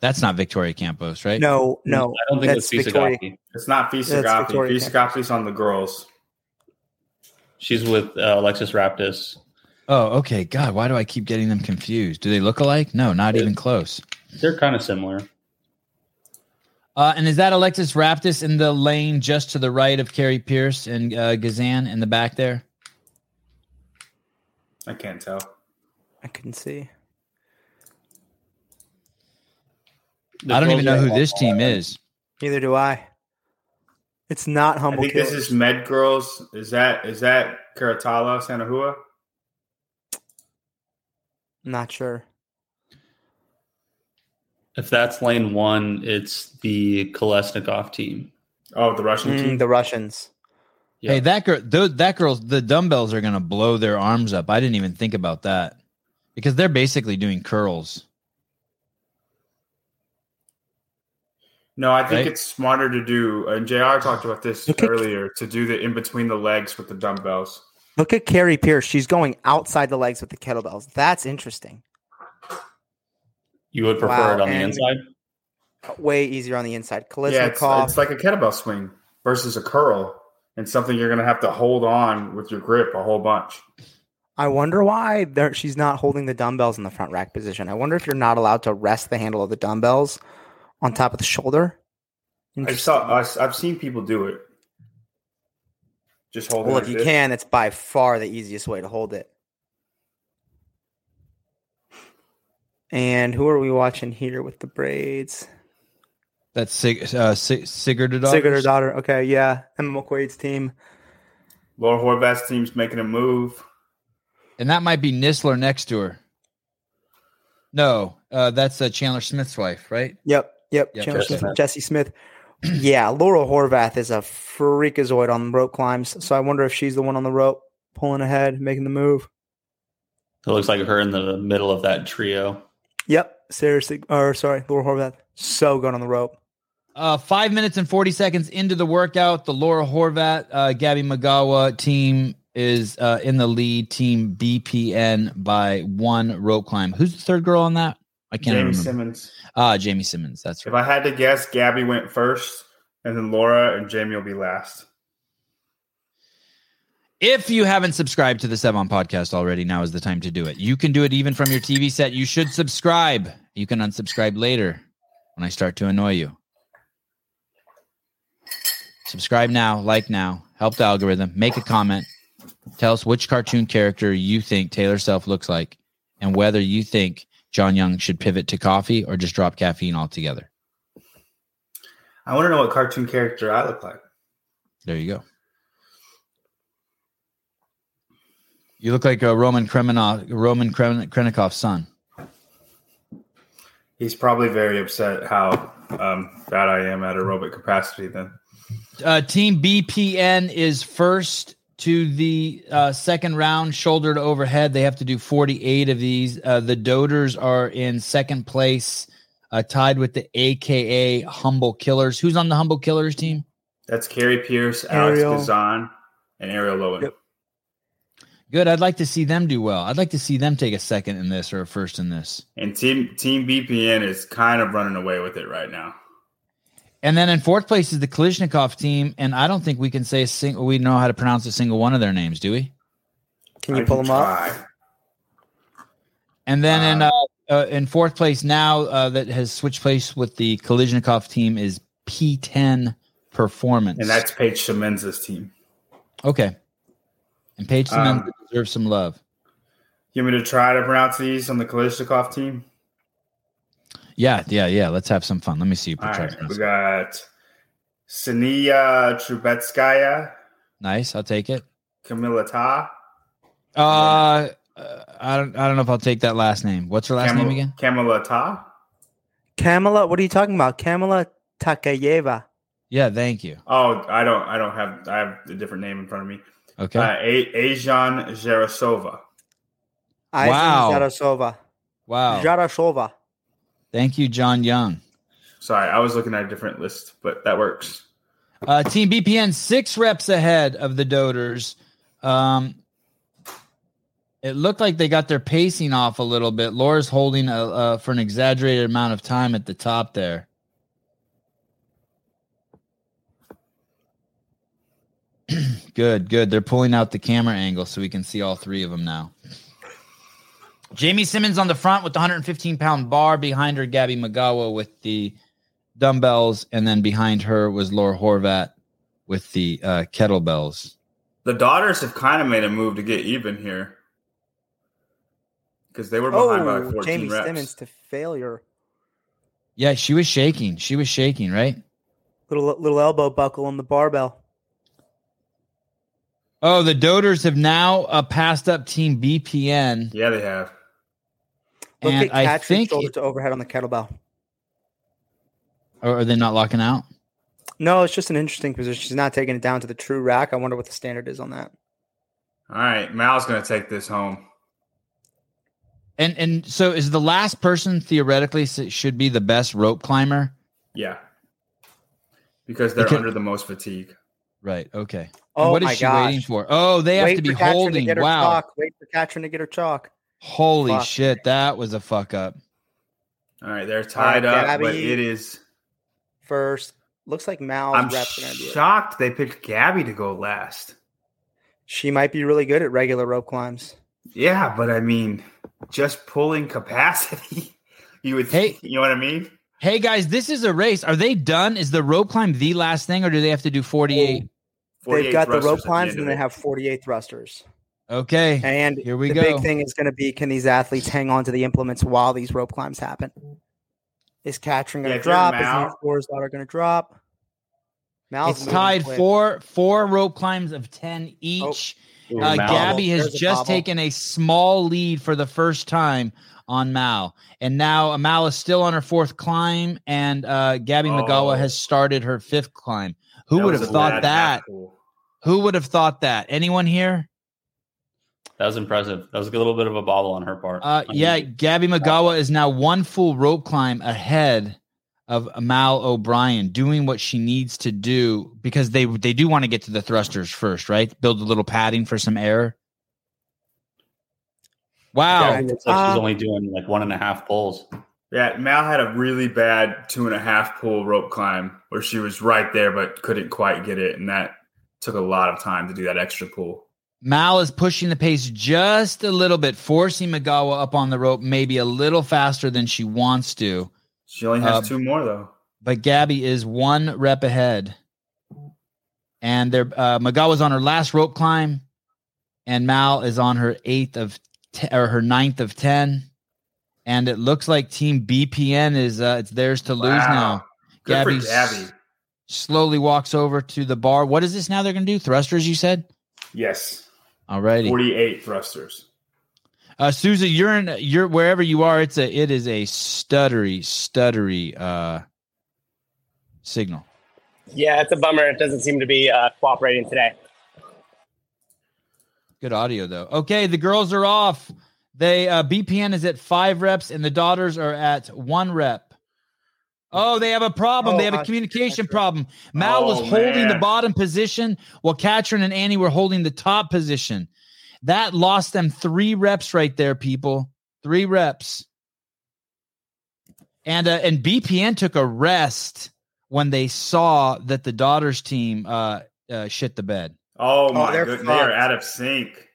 Speaker 1: That's not Victoria Campos, right?
Speaker 4: No, no.
Speaker 2: I don't think
Speaker 4: that's
Speaker 2: it's Fisa
Speaker 4: Victoria.
Speaker 6: It's not
Speaker 4: That's
Speaker 6: Fisa Gaffey.
Speaker 4: Victoria
Speaker 6: Fisa Gaffey's on the girls.
Speaker 2: She's with uh, Alexis Raptis.
Speaker 1: Oh, okay. God, why do I keep getting them confused? Do they look alike? No, not even close.
Speaker 2: They're kind of similar.
Speaker 1: Uh, and is that Alexis Raptis in the lane just to the right of Kari Pearce and uh, Gazan in the back there?
Speaker 6: I can't tell.
Speaker 4: I couldn't see.
Speaker 2: The
Speaker 1: I don't even know who this
Speaker 2: all-
Speaker 1: team is.
Speaker 4: Neither do I. It's not humble.
Speaker 6: I
Speaker 4: humble.
Speaker 6: think this is Med Girls. Is that is that Karatala Sanahua?
Speaker 4: Not sure.
Speaker 2: If that's lane one, it's the Kolesnikov team.
Speaker 6: Oh, the Russian
Speaker 4: Mm,
Speaker 6: team.
Speaker 4: the Russians.
Speaker 2: Yeah.
Speaker 1: Hey, that girl, th- that girl's the dumbbells are going to blow their arms up. I didn't even think about that because they're basically doing curls.
Speaker 6: No, I think
Speaker 1: Right?
Speaker 6: it's smarter to do. And Jr. talked about this
Speaker 4: Okay.
Speaker 6: earlier to do the in between the legs with the dumbbells.
Speaker 4: Look at Kari Pearce. She's going outside the legs with the kettlebells. That's interesting.
Speaker 2: You would prefer
Speaker 4: Wow,
Speaker 2: it on the inside?
Speaker 4: Way easier on the inside.
Speaker 6: Yeah, it's, it's like a kettlebell swing versus a curl, and something you're going to have to hold on with your grip a whole bunch.
Speaker 4: I wonder why she's not holding the dumbbells in the front rack position. I wonder if you're not allowed to rest the handle of the dumbbells on top of the shoulder.
Speaker 6: I saw. I've seen people do it. Just hold.
Speaker 4: Well,
Speaker 6: it
Speaker 4: if you
Speaker 6: this.
Speaker 4: can, it's by far the easiest way to hold it. And who are we watching here with the braids?
Speaker 1: That's Sig, uh, Sig, Sigurd
Speaker 4: Sigurd her daughter. Okay, yeah. Emma McQuaid's team.
Speaker 6: Laura Horvath's team's making a move.
Speaker 1: and that might be Nisler next to her. No, uh, that's uh, Chandler Smith's wife, right?
Speaker 4: Yep, yep.
Speaker 1: Yep,
Speaker 4: Chandler
Speaker 2: Jesse
Speaker 4: Smith, Jesse Smith. yeah, Laura Horvath is a freakazoid on rope climbs. So I wonder if she's the one on the rope pulling ahead, making the move.
Speaker 2: It looks like her in the middle of that trio.
Speaker 4: Yep, Seriously. Or sorry, Laura Horvath. So good on the rope.
Speaker 1: Uh, five minutes and 40 seconds into the workout, the Laura Horvath, uh, Gabby Migala team is uh, in the lead. Team BPN by one rope climb. Who's the third girl on that? I can't
Speaker 6: Jamie
Speaker 1: remember.
Speaker 6: Simmons.
Speaker 1: Ah, Jamie Simmons. That's right. If.
Speaker 6: I had to guess, Gabby went first, and then Laura and Jamie will be last.
Speaker 1: If you haven't subscribed to the Sevan podcast already, now is the time to do it. You can do it even from your TV set. You should subscribe. You can unsubscribe later when I start to annoy you. Subscribe now, like now, help the algorithm, make a comment. Tell us which cartoon character you think Taylor Self looks like and whether you think John Young should pivot to coffee or just drop caffeine altogether.
Speaker 6: I want to know what cartoon character I look like.
Speaker 1: There you go. You look like a Roman Kremenov, Roman Khrennikov's son.
Speaker 6: He's probably very upset how um, bad I am at aerobic capacity. Then
Speaker 1: Uh, team BPN is first to the uh, second round, shoulder to overhead. They have to do 48 of these. Uh, the Doters are in second place, uh, tied with the AKA Humble Killers. Who's on the Humble Killers team?
Speaker 6: that's Kari Pearce, Alex
Speaker 4: Ariel.
Speaker 6: Kazan, and Ariel Lowen.
Speaker 4: Yep.
Speaker 1: Good. I'd like to see them do well. I'd like to see them take a second in this or a first in this.
Speaker 6: And team Team BPN is kind of running away with it right now.
Speaker 1: And then in fourth place is the Kalishnikov team, and I don't think we can say a single. We know how to pronounce a single one of their names, do we?
Speaker 4: Can you
Speaker 6: I
Speaker 4: pull them up?
Speaker 1: And then in uh, uh, in fourth place now uh, that has switched place with the Kalishnikov team is P10 Performance,
Speaker 6: And that's Paige Semenza's team.
Speaker 1: okay. And Paige Simmons
Speaker 6: Um,
Speaker 1: deserves some love.
Speaker 6: You want me to try to pronounce these on the Kalishnikov team?
Speaker 1: Yeah, yeah, yeah. Let's have some fun. Let me see.
Speaker 6: All right, we got Sania Trubetskaya,
Speaker 1: Nice. I'll take it.
Speaker 6: Camilla Ta,
Speaker 1: Uh, uh, I don't. I don't know if I'll take that last name. What's her last
Speaker 6: Cam-
Speaker 1: name again?
Speaker 6: Camilla Ta.
Speaker 4: Kamala, what are you talking about? Kamala Takayeva.
Speaker 1: Yeah, thank you.
Speaker 6: Oh, I don't, I don't have, I have a different name in front of me.
Speaker 1: Okay.
Speaker 6: Uh, a- Ajan Zarasova.
Speaker 1: Wow.
Speaker 4: Wow. Jarosova.
Speaker 1: wow.
Speaker 4: Jarosova.
Speaker 1: Thank you, John Young.
Speaker 6: Sorry, I was looking at a different list, but that works.
Speaker 1: Uh, Team BPN six reps ahead of the Doters. Um, it looked like they got their pacing off a little bit. Laura's holding a, uh, for an exaggerated amount of time at the top there. good, good. They're pulling out the camera angle so we can see all three of them now. Jamie Simmons on the front with the 115 pound bar. Behind her, Gabby Migala with the dumbbells, and then behind her was Laura Horvath with the uh, kettlebells.
Speaker 6: The daughters have kind of made a move to get even here because they were behind by
Speaker 4: Oh,
Speaker 6: 14
Speaker 4: Jamie
Speaker 6: reps.
Speaker 4: Simmons to failure.
Speaker 1: Yeah, she was shaking. She was shaking, right?
Speaker 4: Little little elbow buckle on the barbell.
Speaker 1: Oh, the Doders have now uh, passed up Team BPN,
Speaker 6: Yeah, they have.
Speaker 4: Look
Speaker 1: and
Speaker 4: at
Speaker 1: I
Speaker 4: Catherine's
Speaker 1: think,
Speaker 4: shoulder to overhead on the kettlebell.
Speaker 1: or are they not locking out?
Speaker 4: No, it's just an interesting position. She's not taking it down to the true rack. I wonder what the standard is on that.
Speaker 6: All right, Mal's going to take this home.
Speaker 1: And and so is the last person theoretically should be the best rope climber,
Speaker 6: Yeah, because they're
Speaker 1: Because-
Speaker 6: under the most fatigue.
Speaker 1: right? Okay. And
Speaker 4: Oh
Speaker 1: what is
Speaker 4: my
Speaker 1: she
Speaker 4: gosh.
Speaker 1: waiting for? Oh, they have
Speaker 4: Wait
Speaker 1: to be
Speaker 4: Katrin
Speaker 1: holding.
Speaker 4: get her
Speaker 1: wow.
Speaker 4: chalk. Wait for Katrin to get her chalk.
Speaker 1: Holy
Speaker 4: Fuck.
Speaker 1: shit, that was a fuck up.
Speaker 6: All right, they're tied
Speaker 4: All right,
Speaker 6: up, but
Speaker 4: Gabby.
Speaker 6: it is.
Speaker 4: First, looks like Mal's
Speaker 6: I'm
Speaker 4: reps are going to be it.
Speaker 6: shocked they picked Gabby to go last.
Speaker 4: She might be really good at regular rope climbs.
Speaker 6: Yeah, but I mean, just pulling capacity. You would,
Speaker 1: Hey.
Speaker 6: you know what I mean?
Speaker 1: Hey guys, this is a race. Are they done? Is the rope climb the last thing, or do they have to do 48?
Speaker 6: 48
Speaker 4: They've got the rope climbs
Speaker 6: end
Speaker 4: and
Speaker 6: of
Speaker 4: they have 48 thrusters.
Speaker 1: Okay.
Speaker 4: And
Speaker 1: Here we
Speaker 4: the
Speaker 1: go.
Speaker 4: big thing is going to be can these athletes hang on to the implements while these rope climbs happen? Is Katrin going to
Speaker 6: if you're
Speaker 4: drop? Is
Speaker 6: Mal-
Speaker 4: Laura's daughter going to drop? Mal's
Speaker 1: It's tied
Speaker 4: quick.
Speaker 1: four four rope climbs of 10 each.
Speaker 2: Ooh,
Speaker 1: uh, Gabby has
Speaker 4: There's
Speaker 1: just
Speaker 4: bobble.
Speaker 1: taken a small lead for the first time on Mal. And now uh, Mal is still on her fourth climb, and uh, Gabby
Speaker 6: Oh.
Speaker 1: Migala has started her fifth climb. Who
Speaker 6: That
Speaker 1: would have thought
Speaker 6: bad
Speaker 1: that?
Speaker 6: half pull.
Speaker 1: Who would have thought that? Anyone here?
Speaker 2: That was impressive. That was a little bit of a bobble on her part.
Speaker 1: Uh, yeah, Gabby Migala is now one full rope climb ahead of Mal O'Brien, doing what she needs to do because they they do want to get to the thrusters first, right? Build a little padding for some air. Wow.
Speaker 2: Yeah, it looks like she's
Speaker 4: Uh,
Speaker 2: only doing like one and a half pulls.
Speaker 6: Yeah, Mal had a really bad two and a half pull rope climb where she was right there but couldn't quite get it, and that took a lot of time to do that extra pull.
Speaker 1: Mal is pushing the pace just a little bit, forcing Migala up on the rope, maybe a little faster than she wants to.
Speaker 6: She only has
Speaker 1: Uh,
Speaker 6: two more though.
Speaker 1: But Gabby is one rep ahead. And there, uh, Migala's on her last rope climb, and Mal is on her eighth of te- or her ninth of ten. And it looks like Team BPN is uh, it's theirs to lose now.
Speaker 6: Good for Gabby.
Speaker 1: Slowly walks over to the bar. What is this now? They're going to do thrusters. You said.
Speaker 6: Yes,
Speaker 1: Alrighty.
Speaker 6: forty-eight thrusters.
Speaker 1: Uh, Susie, you're in. You're wherever you are. It's a. It is a stuttery, stuttery uh, signal.
Speaker 5: Yeah, it's a bummer. It doesn't seem to be uh, cooperating today.
Speaker 1: Good audio though. Okay, the girls are off. They uh, BPN is at five reps, and the daughters are at one rep. Oh, they have a problem.
Speaker 4: Oh,
Speaker 1: they have a
Speaker 4: uh,
Speaker 1: communication
Speaker 4: that's
Speaker 1: problem. Mal was
Speaker 6: Oh,
Speaker 1: holding the bottom position, while Katrin and Annie were holding the top position. That lost them three reps right there, people. Three reps. And uh, and BPN took a rest when they saw that the daughters team uh, uh, shit the bed.
Speaker 6: Oh my
Speaker 4: they're
Speaker 6: goodness, they are out of sync.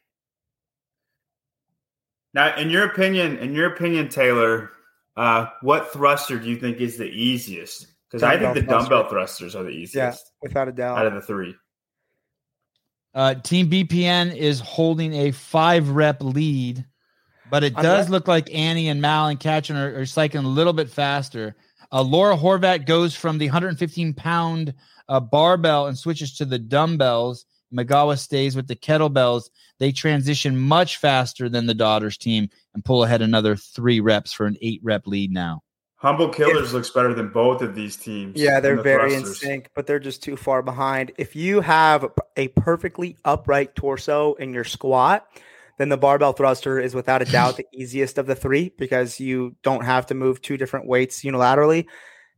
Speaker 6: Now, in your opinion, in your opinion, Taylor, uh, what thruster do you think is the easiest? Because I think the
Speaker 4: thruster.
Speaker 6: dumbbell thrusters are the
Speaker 4: Yeah,
Speaker 6: easiest
Speaker 4: without a doubt.
Speaker 6: out of the three.
Speaker 1: Uh, Team BPN is holding a five rep lead, but it does
Speaker 4: rep-
Speaker 1: look like Annie and Mal and Katrin are, are cycling a little bit faster. Uh, Laura Horvath goes from the 115 pound uh, barbell and switches to the dumbbells. Migala stays with the kettlebells. They transition much faster than the daughters team and pull ahead another three reps for an eight rep lead now.
Speaker 6: Humble Killers looks better than both of these teams.
Speaker 4: Yeah, they're
Speaker 6: the
Speaker 4: very in sync, but they're just too far behind. If you have a perfectly upright torso in your squat, then the barbell thruster is without a doubt the easiest of the three because you don't have to move two different weights unilaterally.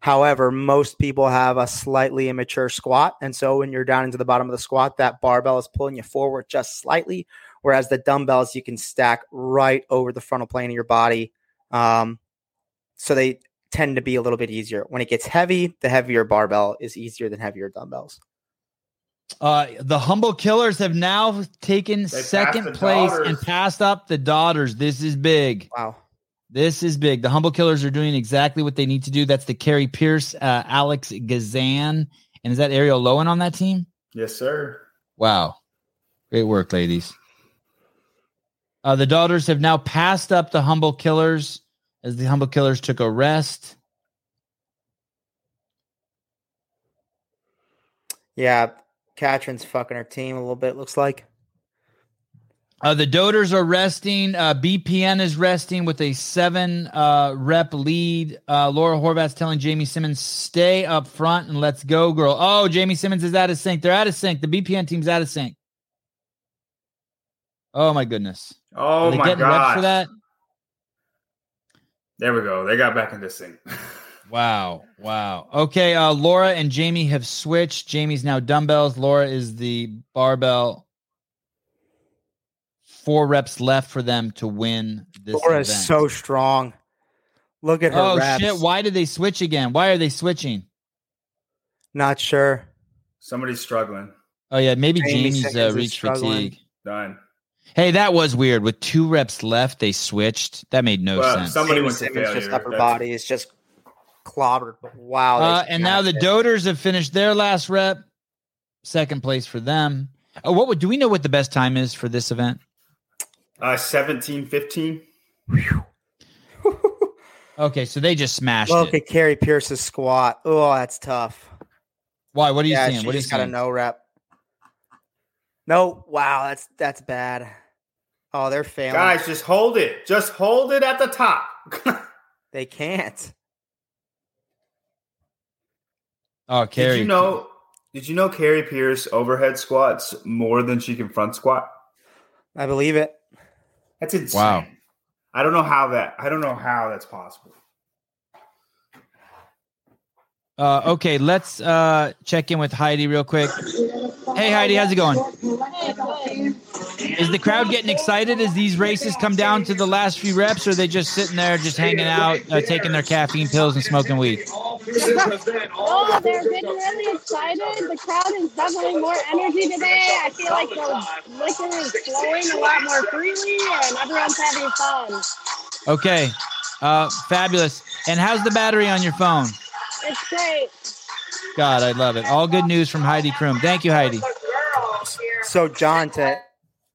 Speaker 4: However, most people have a slightly immature squat. And so when you're down into the bottom of the squat, that barbell is pulling you forward just slightly. Whereas the dumbbells you can stack right over the frontal plane of your body. Um, so they tend to be a little bit easier. When it gets heavy, the heavier barbell is easier than heavier dumbbells.
Speaker 1: Uh, the humble killers have now taken
Speaker 6: passed
Speaker 1: second place
Speaker 6: daughters.
Speaker 1: and passed up the daughters. This is big.
Speaker 4: Wow.
Speaker 1: This is big. The Humble Killers are doing exactly what they need to do. That's the Kari Pearce, uh, Alex Gazan. And is that Arielle Loewen on that team?
Speaker 6: Yes, sir.
Speaker 1: Wow. Great work, ladies. Uh, the daughters have now passed up the Humble Killers as the Humble Killers took a rest.
Speaker 4: Yeah. Katrin's fucking her team a little bit, looks like.
Speaker 1: Uh, the Doters are resting. Uh, BPN is resting with a seven uh, rep lead. Uh, Laura Horvath's telling Jamie Simmons, stay up front and let's go, girl. Oh, Jamie Simmons is out of sync. They're out of sync. The BPN team's out of sync. Oh, my goodness.
Speaker 6: Oh my god!
Speaker 1: for that?
Speaker 6: There we go. They got back into sync.
Speaker 1: Wow. Wow. Okay. Uh, Laura and Jamie have switched. Jamie's now dumbbells. Laura is the barbell. Four reps left for them to win this.
Speaker 4: Laura is so strong. Look at her
Speaker 1: Oh
Speaker 4: reps.
Speaker 1: shit! Why did they switch again? Why are they switching?
Speaker 4: Not sure.
Speaker 6: Somebody's struggling.
Speaker 1: Oh yeah, maybe
Speaker 4: Jamie
Speaker 1: Jamie's
Speaker 4: Simmons
Speaker 1: uh,
Speaker 4: is
Speaker 1: reach
Speaker 4: struggling.
Speaker 1: fatigue.
Speaker 6: Done.
Speaker 1: Hey, that was weird. With two reps left, they switched. That made no
Speaker 6: Well,
Speaker 1: sense.
Speaker 6: somebody
Speaker 4: Jamie
Speaker 6: went to failure.
Speaker 4: just upper
Speaker 6: That's-
Speaker 4: body is just clobbered. But wow.
Speaker 1: Uh, and now the
Speaker 4: smashed it.
Speaker 1: Doders have finished their last rep. Second place for them. Oh, what would do we know what the best time is for this event?
Speaker 6: Uh, 17, 15.
Speaker 1: Okay, so they just smashed
Speaker 4: Look
Speaker 1: it.
Speaker 4: at Kari Pearce's squat. Oh, that's tough.
Speaker 1: Why? What are you
Speaker 4: yeah,
Speaker 1: seeing?
Speaker 4: she
Speaker 1: What are you
Speaker 4: just got a no rep. No, wow, that's that's bad. Oh, they're failing.
Speaker 6: Guys, just hold it. Just hold it at the top.
Speaker 4: They can't.
Speaker 1: Oh, Kari.
Speaker 6: Did you know? Did you know Kari Pearce overhead squats more than she can front squat?
Speaker 4: I believe it.
Speaker 6: That's insane.
Speaker 1: Wow.
Speaker 6: I don't know how that. I don't know how that's possible.
Speaker 1: Uh, okay, let's uh, check in with Heidi real quick. Hey, Heidi, how's it going? Is the crowd getting excited as these races come down to the last few reps, or are they just sitting there, just hanging out, uh, taking their caffeine pills and smoking weed?
Speaker 3: Oh, they're getting really excited. The crowd is definitely more energy today. I feel like the liquor is flowing a lot more freely, and everyone's having fun.
Speaker 1: Okay, uh, fabulous. And how's the battery on your phone?
Speaker 3: It's great.
Speaker 1: God, I love it. All good news from Heidi Krum. Thank you, Heidi.
Speaker 4: So, John, to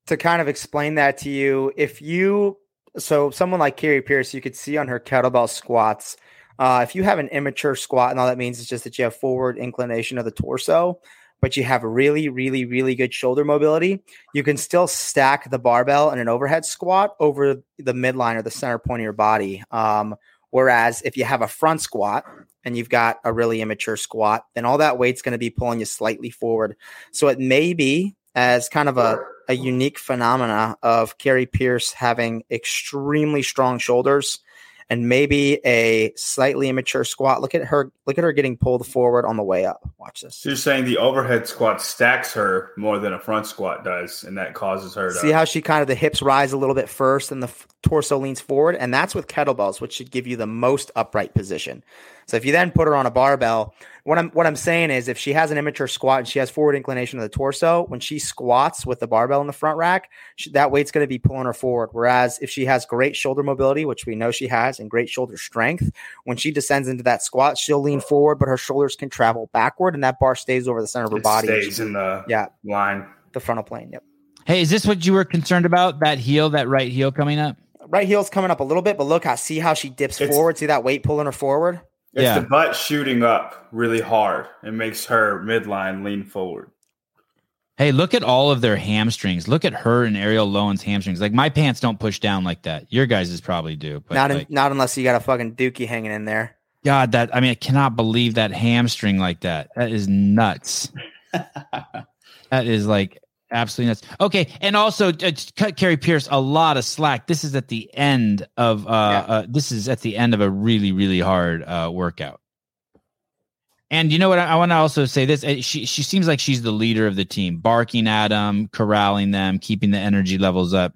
Speaker 4: to kind of explain that to you, if you so someone like Kari Pearce, you could see on her kettlebell squats. Uh, if you have an immature squat, and all that means is just that you have forward inclination of the torso, but you have really, really, really good shoulder mobility, you can still stack the barbell in an overhead squat over the midline or the center point of your body. Um, whereas if you have a front squat and you've got a really immature squat, then all that weight's going to be pulling you slightly forward. So it may be as kind of a, a unique phenomena of Kari Pearce having extremely strong shoulders and maybe a slightly immature squat. Look at her, look at her getting pulled forward on the way up. Watch this.
Speaker 6: She's saying the overhead squat stacks her more than a front squat does, and that causes her to
Speaker 4: See how she kind of the hips rise a little bit first and the f- torso leans forward, and that's with kettlebells, which should give you the most upright position. So if you then put her on a barbell, what I'm what I'm saying is if she has an immature squat and she has forward inclination of the torso, when she squats with the barbell in the front rack, she, that weight's going to be pulling her forward. Whereas if she has great shoulder mobility, which we know she has, and great shoulder strength, when she descends into that squat, she'll lean forward, but her shoulders can travel backward, and that bar stays over the center of her
Speaker 6: it
Speaker 4: body,
Speaker 6: stays in the
Speaker 4: Yeah.
Speaker 6: line.
Speaker 4: the frontal plane. Yep.
Speaker 1: Hey, is this what you were concerned about? That heel, that right heel coming up?
Speaker 4: right heel's coming up a little bit, but look how see how she dips
Speaker 6: It's-
Speaker 4: forward. See that weight pulling her forward.
Speaker 6: It's
Speaker 1: Yeah.
Speaker 6: the butt shooting up really hard. It makes her midline lean forward.
Speaker 1: Hey, look at all of their hamstrings. Look at her and Arielle Loewen's hamstrings. Like my pants don't push down like that. Your guys' probably do. But
Speaker 4: not in,
Speaker 1: like,
Speaker 4: not unless you got a fucking dookie hanging in there.
Speaker 1: God, that I mean, I cannot believe that hamstring like that. That is nuts. that is like absolutely nuts. Okay, and also uh, cut Kari Pearce a lot of slack. This is at the end of uh, uh this is at the end of a really really hard uh workout. And you know what? I, I want to also say this. uh, She she seems like she's the leader of the team, barking at them, corralling them, keeping the energy levels up.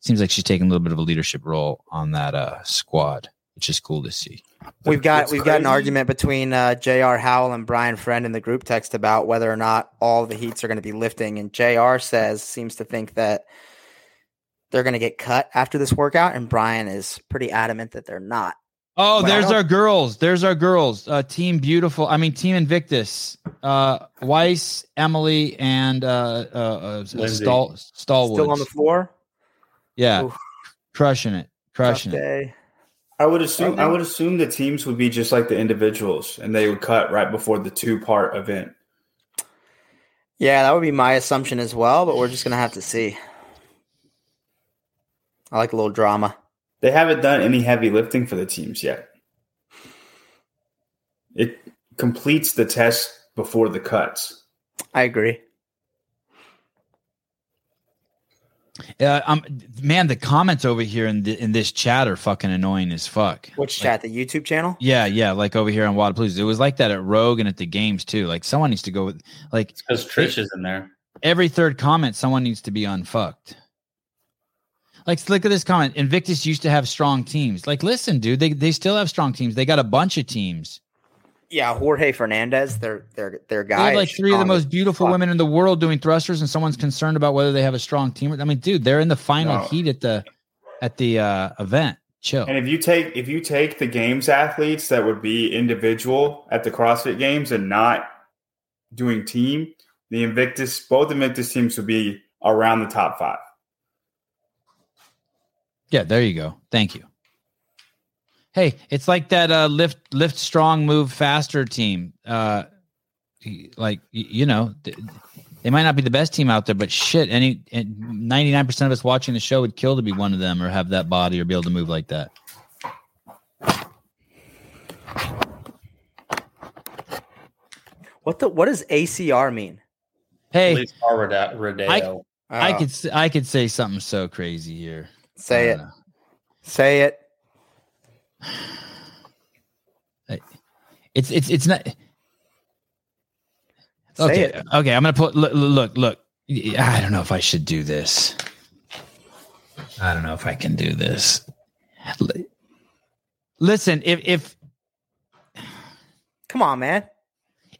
Speaker 1: Seems like she's taking a little bit of a leadership role on that uh squad, which is cool to see.
Speaker 4: We've got
Speaker 6: What's
Speaker 4: we've got an argument between uh, Jr. Howell and Brian Friend in the group text about whether or not all the heats are going to be lifting, and Jr. says seems to think that they're going to get cut after this workout, and Brian is pretty adamant that they're not.
Speaker 1: Oh,
Speaker 4: But
Speaker 1: there's our girls. There's our girls. Uh, team Beautiful. I mean, Team Invictus. Uh, Weiss, Emily, and uh, uh, uh, Stall, Stallwood.
Speaker 4: Still on the floor.
Speaker 1: yeah,
Speaker 4: Oof.
Speaker 1: crushing it,
Speaker 4: Tough
Speaker 1: crushing it.
Speaker 4: day.
Speaker 6: I would assume. I would assume the teams would be just like the individuals, and they would cut right before the two part event.
Speaker 4: Yeah, that would be my assumption as well, but we're just going to have to see. I like a little drama.
Speaker 6: They haven't done any heavy lifting for the teams yet. It completes the test before the cuts.
Speaker 4: I agree.
Speaker 1: Uh, um, man, the comments over here in the, in this chat are fucking annoying as fuck.
Speaker 4: Which
Speaker 1: Like,
Speaker 4: chat? The YouTube channel?
Speaker 1: Yeah, yeah, like over here on Wodapalooza. It was like that at Rogue and at the games too. Like someone needs to go with like
Speaker 2: Because Trish is in there.
Speaker 1: every third comment, someone needs to be unfucked. Like, look at this comment. Invictus used to have strong teams. Like, listen, dude, they, they still have strong teams. They got a bunch of teams.
Speaker 4: Yeah, Jorge Fernandez, their their their
Speaker 1: They
Speaker 4: guy.
Speaker 1: have like three of the most beautiful
Speaker 4: fuck.
Speaker 1: women in the world doing thrusters, and someone's concerned about whether they have a strong team. I mean, dude, they're in the final
Speaker 6: No.
Speaker 1: heat at the at the uh, event. Chill.
Speaker 6: And if you take if you take the games athletes that would be individual at the CrossFit Games and not doing team, the Invictus both Invictus teams would be around the top five.
Speaker 1: Yeah, there you go. Thank you. Hey, it's like that uh, lift lift strong move faster team. Uh, like you know, they might not be the best team out there, but shit, any ninety nine percent of us watching the show would kill to be one of them or have that body or be able to move like that.
Speaker 4: What the what does ACR mean?
Speaker 1: Hey,
Speaker 2: Police car Rode- rodeo.
Speaker 1: I
Speaker 4: Oh,
Speaker 1: could s- I could say something so crazy here.
Speaker 4: say it.
Speaker 1: know.
Speaker 4: Say it.
Speaker 1: It's it's it's not. Okay, okay. I'm gonna put look, look, look. I don't know if I should do this. I don't know if I can do this. Listen, if if
Speaker 4: Come on, man.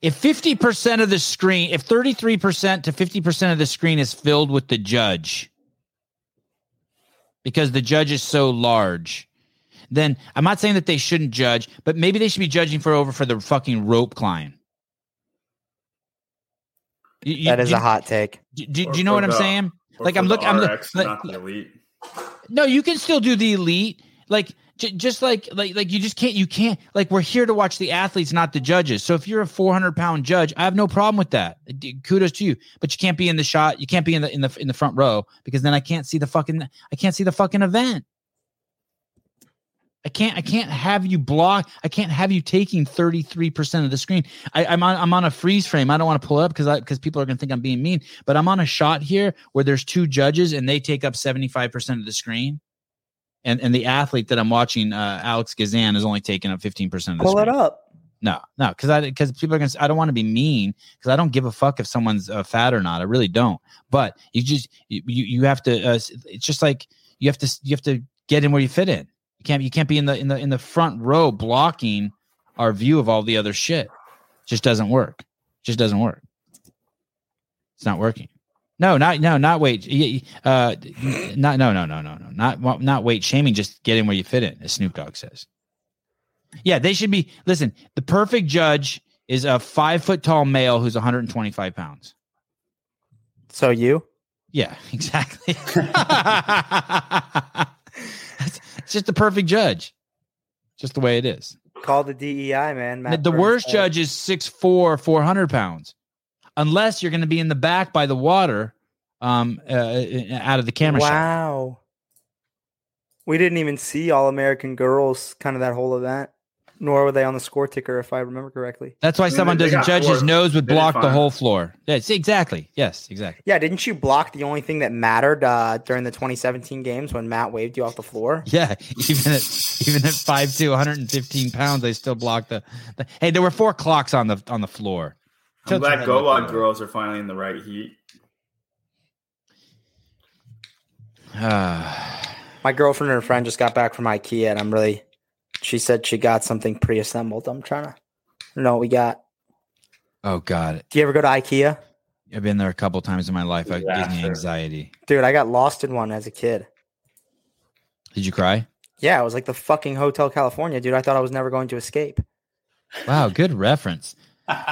Speaker 1: if fifty percent of the screen, if thirty three percent to fifty percent of the screen is filled with the judge, because the judge is so large, then I'm not saying that they shouldn't judge, but maybe they should be judging for over for the fucking rope climb. You- you-
Speaker 4: That is
Speaker 1: you-
Speaker 4: a hot take.
Speaker 1: Do, do, do you know
Speaker 6: for
Speaker 1: what I'm saying? Like, I'm looking. I'm look- like-
Speaker 6: not the elite.
Speaker 1: No, you can still do the elite. Like j- just like like like you just can't you can't like we're here to watch the athletes, not the judges. So if you're a 400 pound judge, I have no problem with that. Kudos to you, but you can't be in the shot. You can't be in the in the in the front row because then I can't see the fucking I can't see the fucking event. I can't I can't have you block. I can't have you taking 33% of the screen. I, I'm on I'm on a freeze frame. I don't want to pull up because I because people are gonna think I'm being mean, but I'm on a shot here where there's two judges and they take up 75% of the screen. And and the athlete that I'm watching, uh, Alex Gazan, is only taking up 15% of the
Speaker 4: Pull
Speaker 1: screen.
Speaker 4: it up.
Speaker 1: No, no, because I because people are gonna. I don't want to be mean because I don't give a fuck if someone's uh, fat or not. I really don't. But you just you you you have to. Uh, it's just like you have to you have to get in where you fit in. You can't you can't be in the in the in the front row blocking our view of all the other shit. Just doesn't work. Just doesn't work. It's not working. No, not no, not weight. Uh, not no no no no no not not weight shaming. Just get in where you fit in, as Snoop Dogg says. Yeah, they should be. Listen, the perfect judge is a five foot tall male who's 125 pounds.
Speaker 4: So you?
Speaker 1: Yeah, exactly. it's just the perfect judge. Just the way it is.
Speaker 4: Call the DEI, man.
Speaker 1: The,
Speaker 4: Matt
Speaker 1: the
Speaker 4: Burns
Speaker 1: worst
Speaker 4: said.
Speaker 1: judge is 6'4, 400 pounds. Unless you're going to be in the back by the water um, uh, out of the camera shot.
Speaker 4: Wow. We didn't even see All American Girls, kind of that whole event, nor were they on the score ticker, if I remember correctly.
Speaker 1: That's why
Speaker 6: I mean,
Speaker 1: someone
Speaker 6: they- they
Speaker 1: doesn't
Speaker 6: got
Speaker 1: judge his nose would
Speaker 6: They
Speaker 1: block the whole floor. Yes, exactly. Yes, exactly.
Speaker 4: Yeah, didn't you block the only thing that mattered uh, during the 2017 games when Matt waved you off the floor?
Speaker 1: Yeah, even at even at five two, 115 pounds, they still blocked the, the. Hey, there were four clocks on the on the floor.
Speaker 6: I'm
Speaker 1: Tilt
Speaker 6: glad
Speaker 1: head
Speaker 6: Go
Speaker 1: like
Speaker 6: Out
Speaker 1: that.
Speaker 6: girls are finally in the right heat.
Speaker 1: Ah,
Speaker 4: My girlfriend and her friend just got back from IKEA, and I'm really. She said she got something pre-assembled. I'm trying to know what we got.
Speaker 1: oh God,
Speaker 4: Do you ever go to IKEA,
Speaker 1: I've been there a couple times in my life. It gives me anxiety.
Speaker 4: dude? I got lost in one as a kid.
Speaker 1: Did you cry?
Speaker 4: Yeah, it was like the fucking Hotel California, dude. I thought I was never going to escape.
Speaker 1: Wow, good reference.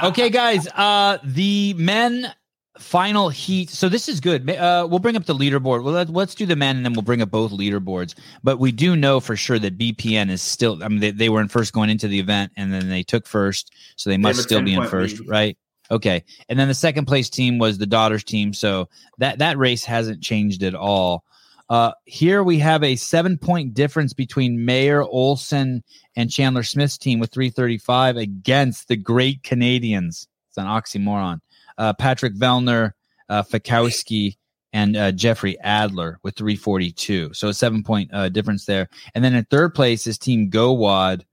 Speaker 1: Okay, guys, uh, the men final heat. So this is good. Uh, we'll bring up the leaderboard. Well, let, let's do the men, and then we'll bring up both leaderboards. But we do know for sure that BPN is still. I mean, they, they were in first going into the event, and then they took first, so they must still be in first,
Speaker 6: lead.
Speaker 1: right? Okay, and then the second place team was the daughters team. So that that race hasn't changed at all. Uh, here we have a seven point difference between Mayor Ohlsen and Chandler Smith's team with 335 against the great Canadians. It's an oxymoron. Uh, Patrick Vellner, uh, Fikowski, and uh, Jeffrey Adler with 342. So a seven point uh, difference there. And then in third place is Team GoWad.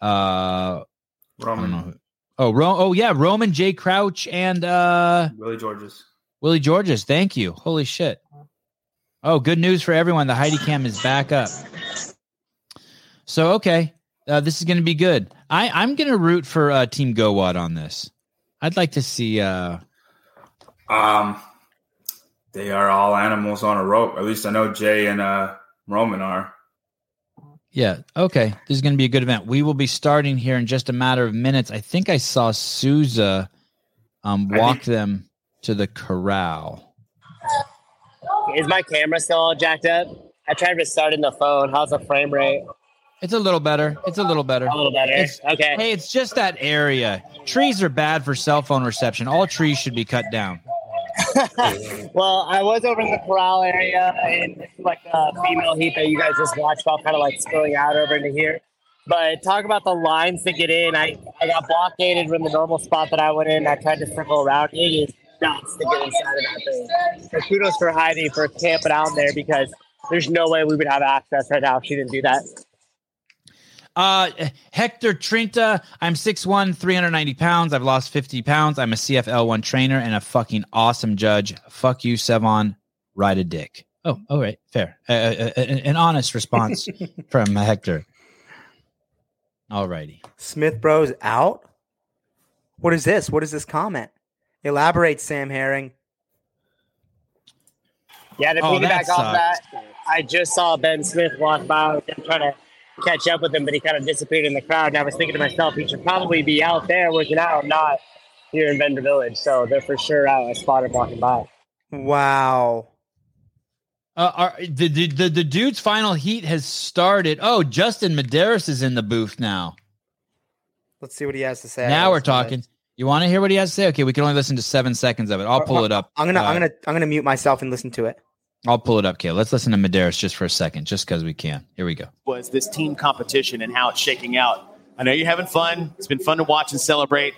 Speaker 1: Uh,
Speaker 6: Roman.
Speaker 1: Oh, Ro- oh yeah, Roman J. Crouch and uh,
Speaker 6: Willie Georges.
Speaker 1: Willie Georges. Thank you. Holy shit. Oh, good news for everyone. The Heidi Cam is back up. So okay. Uh, this is going to be good. I, I'm going to root for uh, Team GoWad on this. I'd like to see. Uh,
Speaker 6: Um, they are all animals on a rope. At least I know Jay and uh, Roman are.
Speaker 1: yeah, okay. This is going to be a good event. We will be starting here in just a matter of minutes. I think I saw Souza um, walk
Speaker 6: think-
Speaker 1: them to the corral.
Speaker 5: Is my camera still all jacked up? I tried restarting the phone. How's the frame rate?
Speaker 1: It's a little better. It's a little better.
Speaker 5: A little better.
Speaker 1: It's-
Speaker 5: okay.
Speaker 1: Hey, it's just that area. Trees are bad for cell phone reception. All trees should be cut down.
Speaker 5: well, I was over in the corral area, and this is like a female heat that you guys just watched, all kind of like spilling out over into here. But talk about the lines to get in. I, I got blockaded from the normal spot that I went in. I tried to circle around. It is nuts to get inside of that thing. So kudos for Heidi for camping out there because there's no way we would have access right now if she didn't do that.
Speaker 1: Uh, Hector Trinta. I'm 6'1, 390 pounds. I've lost 50 pounds. I'm a CFL1 trainer and a fucking awesome judge. Fuck you, Sevan. Ride a dick. Oh, all right. Fair. Uh, uh, uh, an honest response from Hector. All righty.
Speaker 4: Smith Bros out. What is this? What is this comment? Elaborate, Sam Herring.
Speaker 5: Yeah, to
Speaker 1: Oh, that
Speaker 5: piggyback off
Speaker 1: sucks.
Speaker 5: that, I just saw Ben Smith walk by. I'm trying to catch up with him, but he kind of disappeared in the crowd. And I was thinking to myself, he should probably be out there working out, not here in Vendor Village. So they're for sure out. I spotted him walking by.
Speaker 4: Wow.
Speaker 1: Uh, are, the, the, the, the dude's final heat has started. Oh, Justin Medeiros is in the booth now.
Speaker 4: Let's see what he has to say.
Speaker 1: now we're talking. You want to hear what he has to say? Okay, we can only listen to seven seconds of it. I'll pull it up.
Speaker 4: I'm gonna,
Speaker 1: Uh,
Speaker 4: I'm gonna, I'm gonna mute myself and listen to it.
Speaker 1: I'll pull it up, Kale. Let's listen to Medeiros just for a second, just because we can. Here we go.
Speaker 7: was this team competition and how it's shaking out. I know you're having fun. It's been fun to watch and celebrate.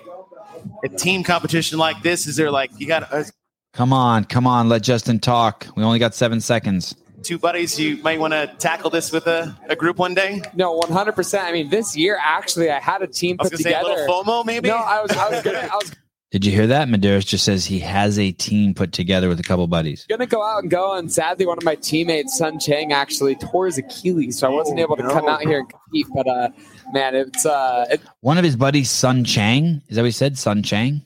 Speaker 7: A team competition like this, is there like you got uh,
Speaker 1: Come on, come on, let Justin talk. We only got seven seconds.
Speaker 7: two buddies you might want to tackle this with a, a group one day?
Speaker 8: No, 100%. I mean, this year, actually, I had a team
Speaker 7: I was
Speaker 8: put
Speaker 7: say a
Speaker 8: together.
Speaker 7: little FOMO maybe?
Speaker 8: No, I was, I was gonna, I was
Speaker 1: Did you hear that? Medeiros just says he has a team put together with a couple buddies.
Speaker 8: gonna go out and go, and sadly, one of my teammates, Sun Chang, actually tore his Achilles, so I wasn't able to come out here and compete. But uh, man, it's uh, it,
Speaker 1: One of his buddies, Sun Chang. Is that what he said? Sun Chang?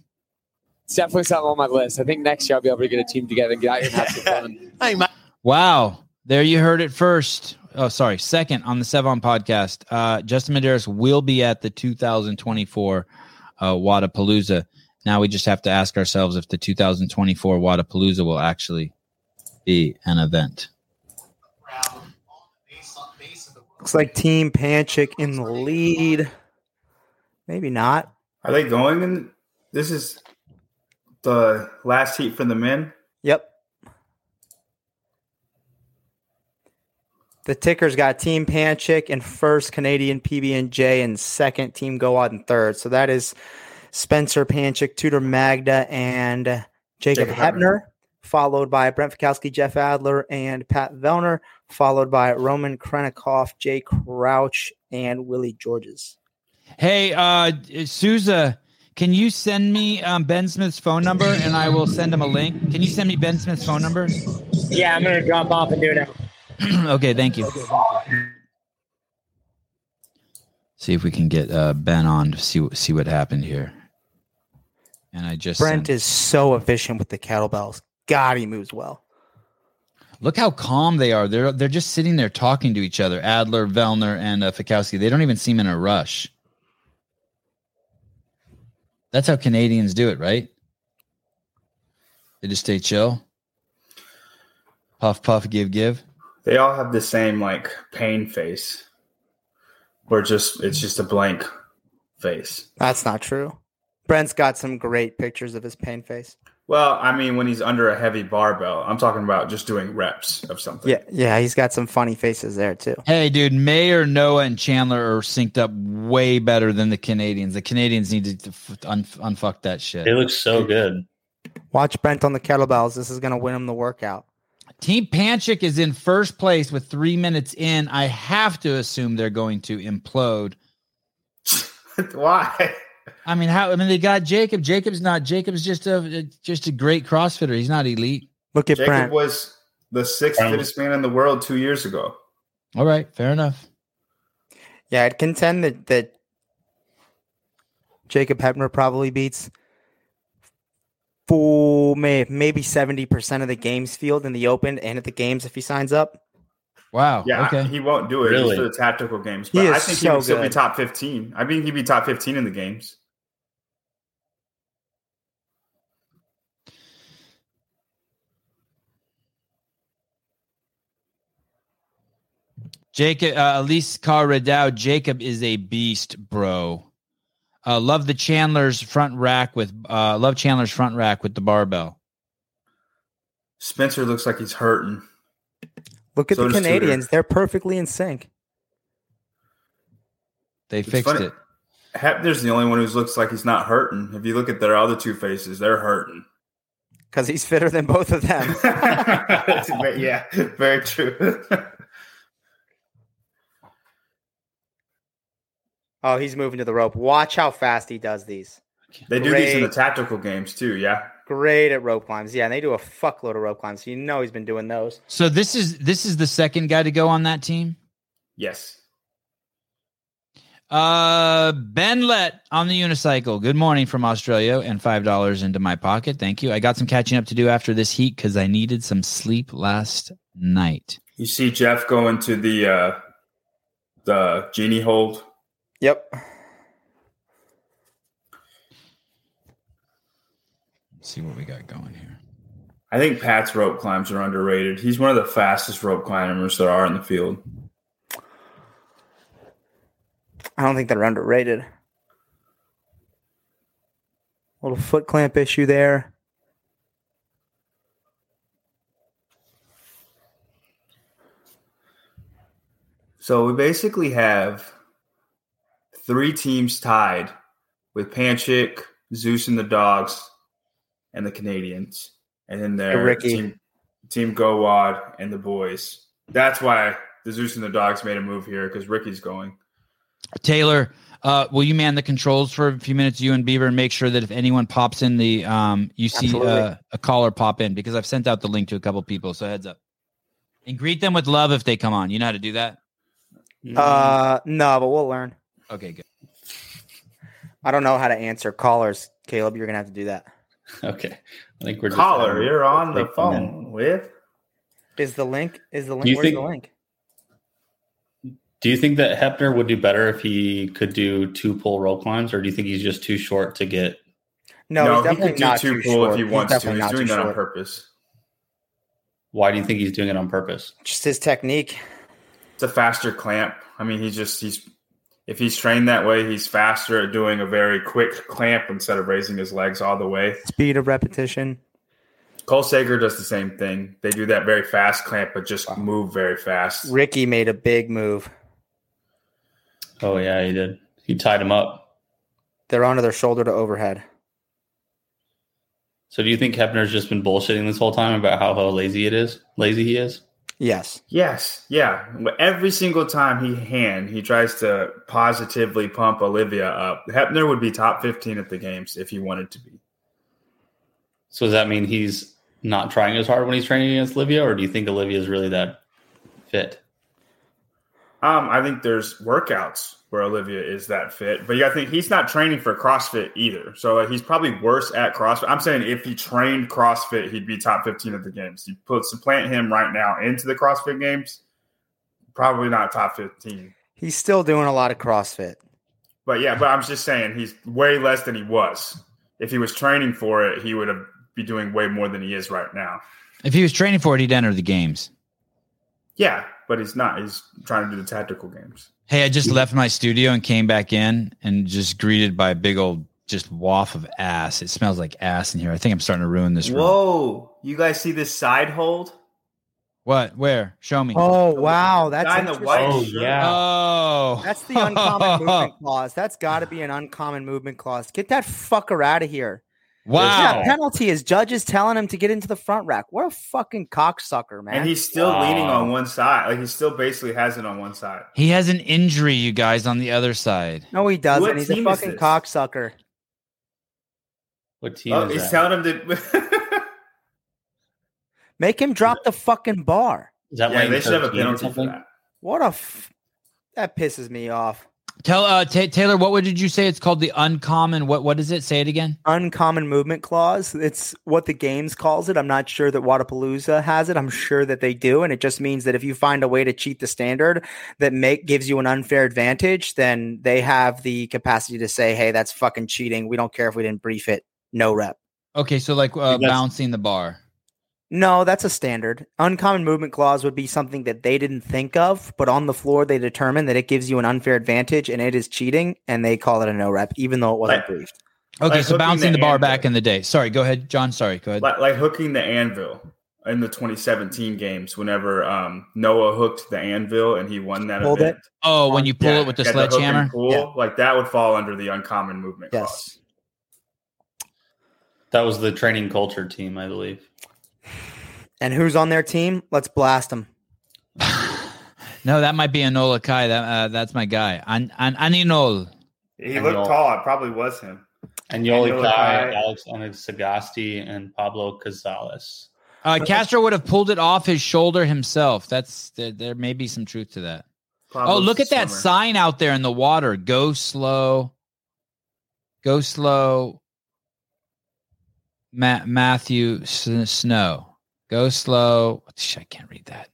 Speaker 8: it's definitely something on my list. I think next year I'll be able to get a team together and get out here and have some fun.
Speaker 7: Hey, my,
Speaker 1: Wow. There you heard it first. Oh, sorry. Second on the Sevan podcast. Uh, Justin Medeiros will be at the 2024 uh, Wodapalooza. Now we just have to ask ourselves if the 2024 Wodapalooza will actually be an event.
Speaker 4: Looks like Team Panchik in the lead. Maybe not.
Speaker 6: Are they going in? This is the last heat for the men.
Speaker 4: Yep. The ticker's got Team Panchik in first, Canadian PB and J in second, Team Goad in third. So that is Spencer Panchik, Tudor Magda, and Jacob,
Speaker 6: Jacob
Speaker 4: Heppner,
Speaker 6: Heppner.
Speaker 4: followed by Brent Fikowski, Jeff Adler, and Pat Vellner, followed by Roman Khrennikov, Jay Crouch, and Willie Georges.
Speaker 1: Hey, uh, Souza, can you send me um, Ben Smith's phone number and I will send him a link? Can you send me Ben Smith's phone number?
Speaker 5: Yeah, I'm going to drop off and do it now.
Speaker 1: okay, thank you. See if we can get uh, Ben on to see see what happened here. And I just
Speaker 4: Brent
Speaker 1: sent-
Speaker 4: is so efficient with the kettlebells. God, he moves well.
Speaker 1: look how calm they are. They're they're just sitting there talking to each other. Adler, Vellner, and uh, Fikowski. They don't even seem in a rush. That's how Canadians do it, right? They just stay chill. Puff, puff, give, give.
Speaker 6: They all have the same like pain face, where just it's just a blank face.
Speaker 4: That's not true. Brent's got some great pictures of his pain face.
Speaker 6: Well, I mean, when he's under a heavy barbell, I'm talking about just doing reps of something.
Speaker 4: Yeah, yeah, he's got some funny faces there too.
Speaker 1: Hey, dude, Mayer, Noah, and Chandler are synced up way better than the Canadians. The Canadians need to f- un- unfuck that shit.
Speaker 2: They look so good.
Speaker 4: Watch Brent on the kettlebells. This is going to win him the workout.
Speaker 1: Team Panchik is in first place with three minutes in. I have to assume they're going to implode.
Speaker 6: Why?
Speaker 1: I mean, how? I mean, they got Jacob. Jacob's not. Jacob's just a just a great CrossFitter. He's not elite.
Speaker 4: Look at
Speaker 6: Jacob
Speaker 4: Brent.
Speaker 6: was the sixth
Speaker 2: Um,
Speaker 6: fittest man in the world two years ago.
Speaker 1: All right, fair enough.
Speaker 4: Yeah, I'd contend that that Jacob Heppner probably beats full may maybe seventy percent of the games field in the open and at the games if he signs up.
Speaker 1: Wow.
Speaker 6: Yeah,
Speaker 1: okay.
Speaker 6: he won't do it
Speaker 2: Really?
Speaker 6: just for the tactical games.
Speaker 4: He
Speaker 6: But
Speaker 4: is
Speaker 6: I think he
Speaker 4: so
Speaker 6: would still be top fifteen. I think he'd be top fifteen in the games.
Speaker 1: Jacob, uh, Elise Carradau, Jacob is a beast, bro. Uh, love the Chandler's front rack with, uh, love Chandler's front rack with the barbell.
Speaker 6: Spencer looks like he's hurting.
Speaker 4: Look at
Speaker 6: So
Speaker 4: the
Speaker 6: does Tudor.
Speaker 4: Canadians; they're perfectly in sync.
Speaker 1: They
Speaker 6: It's
Speaker 1: fixed
Speaker 6: funny.
Speaker 1: it.
Speaker 6: Heppner's the only one who looks like he's not hurting. If you look at their other two faces, they're hurting.
Speaker 4: Because he's fitter than both of them.
Speaker 6: yeah, very true.
Speaker 4: oh, he's moving to the rope. Watch how fast he does these.
Speaker 6: they do these in the tactical games too. Yeah,
Speaker 4: Great at rope climbs. Yeah, and they do a fuckload of rope climbs. You know he's been doing those.
Speaker 1: So this is this is the second guy to go on that team.
Speaker 6: yes.
Speaker 1: Uh, Ben Let on the unicycle. Good morning from Australia, and five dollars into my pocket. Thank you. I got some catching up to do after this heat because I needed some sleep last night.
Speaker 6: You see Jeff going to the uh the genie hold.
Speaker 4: Yep.
Speaker 1: Let's see what we got going here.
Speaker 6: I think Pat's rope climbs are underrated. He's one of the fastest rope climbers there are in the field.
Speaker 4: I don't think they're underrated. Little foot clamp issue there.
Speaker 6: So we basically have three teams tied with Panchik, Zeus and the Dogs, and the Canadians. And then there
Speaker 4: Ricky.
Speaker 6: team Team Go Wad and the boys. That's why the Zeus and the Dogs made a move here because Ricky's going.
Speaker 1: Taylor, uh, will you man the controls for a few minutes, you and Beaver, and make sure that if anyone pops in the, um, you see uh, a caller pop in because I've sent out the link to a couple people. So heads up, and greet them with love if they come on. You know how to do that?
Speaker 4: Uh, no, but we'll learn.
Speaker 1: Okay, good.
Speaker 4: I don't know how to answer callers. Caleb, you're gonna have to do that.
Speaker 2: Okay. I think we're just
Speaker 6: Caller,
Speaker 2: having-
Speaker 6: you're on the
Speaker 2: take them in.
Speaker 6: phone with.
Speaker 4: Is the link? Is the link?
Speaker 2: you
Speaker 4: Where's
Speaker 2: think-
Speaker 4: the link?
Speaker 2: Do you think that Heppner would do better if he could do two pull rope climbs, or do you think he's just too short to get?
Speaker 4: No,
Speaker 6: No,
Speaker 4: he's
Speaker 6: he
Speaker 4: definitely
Speaker 6: could do
Speaker 4: not
Speaker 6: two
Speaker 4: too
Speaker 6: pull
Speaker 4: short.
Speaker 6: if he
Speaker 4: He's
Speaker 6: wants to. He's doing
Speaker 4: too
Speaker 6: that on purpose.
Speaker 2: Why do you think he's doing it on purpose?
Speaker 4: Just his technique.
Speaker 6: It's a faster clamp. I mean, he's just he's if he's trained that way, he's faster at doing a very quick clamp instead of raising his legs all the way.
Speaker 4: Speed of repetition.
Speaker 6: Cole Sager does the same thing. They do that very fast clamp, but just move very fast.
Speaker 4: Ricky made a big move.
Speaker 2: Oh yeah, he did. He tied him up.
Speaker 4: They're onto their shoulder to overhead.
Speaker 2: So do you think Heppner's just been bullshitting this whole time about how, how lazy it is? Lazy he is?
Speaker 4: Yes.
Speaker 6: Yes, yeah. Every single time he hand, he tries to positively pump Olivia up. Heppner would be top fifteen at the games if he wanted to be.
Speaker 2: So does that mean he's not trying as hard when he's training against Olivia, or do you think Olivia is really that fit?
Speaker 6: Um, I think there's workouts where Olivia is that fit, but yeah, I think he's not training for CrossFit either. So uh, he's probably worse at CrossFit. I'm saying if he trained CrossFit, he'd be top 15 at the games. You put supplant him right now into the CrossFit games, probably not top 15.
Speaker 4: He's still doing a lot of CrossFit.
Speaker 6: But yeah, but I'm just saying he's way less than he was. If he was training for it, he would have be doing way more than he is right now.
Speaker 1: If he was training for it, he'd enter the games.
Speaker 6: Yeah, but he's not. He's trying to do the tactical games.
Speaker 1: Hey, I just left my studio and came back in and just greeted by a big old just waft of ass. It smells like ass in here. I think I'm starting to ruin this room.
Speaker 6: Whoa! You guys see this side hold?
Speaker 1: What? Where? Show me.
Speaker 4: Oh wow, that's
Speaker 6: Guy in the
Speaker 4: interesting.
Speaker 6: white
Speaker 2: Oh,
Speaker 6: shirt.
Speaker 2: yeah.
Speaker 1: Oh.
Speaker 4: That's the uncommon movement clause. That's got to be an uncommon movement clause. Get that fucker out of here.
Speaker 1: Wow.
Speaker 4: Yeah, penalty is judges telling him to get into the front rack. What a fucking cocksucker, man.
Speaker 6: And he's still
Speaker 2: Wow.
Speaker 6: leaning on one side. Like he still basically has it on one side.
Speaker 1: He has an injury, you guys, on the other side.
Speaker 4: no, he doesn't.
Speaker 6: What
Speaker 4: He's a fucking cocksucker.
Speaker 2: What team
Speaker 6: Oh,
Speaker 2: is
Speaker 6: he's
Speaker 2: that?
Speaker 6: telling him to.
Speaker 4: Make him drop the fucking bar.
Speaker 2: Is that
Speaker 6: yeah,
Speaker 2: Wayne
Speaker 6: they should have a penalty for that.
Speaker 4: What a f- that pisses me off.
Speaker 1: Tell uh, Ta Taylor, what would- did you say? It's called the uncommon. What what is it? Say it again.
Speaker 4: Uncommon movement clause. It's what the games calls it. I'm not sure that Wodapalooza has it. I'm sure that they do, and it just means that if you find a way to cheat the standard that make gives you an unfair advantage, then they have the capacity to say, "Hey, that's fucking cheating. We don't care if we didn't brief it. No rep."
Speaker 1: Okay, so like uh, bouncing the bar.
Speaker 4: No, that's a standard. Uncommon movement clause would be something that they didn't think of, but on the floor they determine that it gives you an unfair advantage and it is cheating, and they call it a no rep, even though it wasn't
Speaker 6: Like-
Speaker 4: briefed.
Speaker 1: Okay,
Speaker 6: Like
Speaker 1: so bouncing
Speaker 6: the
Speaker 1: the bar
Speaker 6: anvil.
Speaker 1: back in the day. Sorry, go ahead, John. Sorry, go ahead.
Speaker 6: like, like hooking the anvil in the 2017 games. Whenever um, Noah hooked the anvil and he won that
Speaker 4: Pulled
Speaker 6: event.
Speaker 1: Oh, when you pull
Speaker 6: Yeah,
Speaker 1: it with the
Speaker 6: got hook and
Speaker 1: sledgehammer.
Speaker 6: pull,
Speaker 4: Yeah.
Speaker 6: like that would fall under the uncommon movement clause.
Speaker 4: Yes.
Speaker 2: That was the training culture team, I believe.
Speaker 4: And who's on their team? Let's blast them.
Speaker 1: no, that might be Anola Kai. That uh, that's my guy. An An Aninol.
Speaker 6: He
Speaker 2: And
Speaker 6: looked tall. It probably was him.
Speaker 2: And Yoli
Speaker 6: Yoli
Speaker 2: Kai,
Speaker 6: Kai.
Speaker 2: Alex Sagasti, and Pablo Cazales.
Speaker 1: Uh, Castro would have pulled it off his shoulder himself. That's there, there may be some truth to that.
Speaker 6: Pablo's
Speaker 1: oh, look
Speaker 6: a
Speaker 1: at that
Speaker 6: swimmer.
Speaker 1: sign out there in the water. Go slow. Go slow. Ma- Matthew S- Snow. Go slow. I can't read that.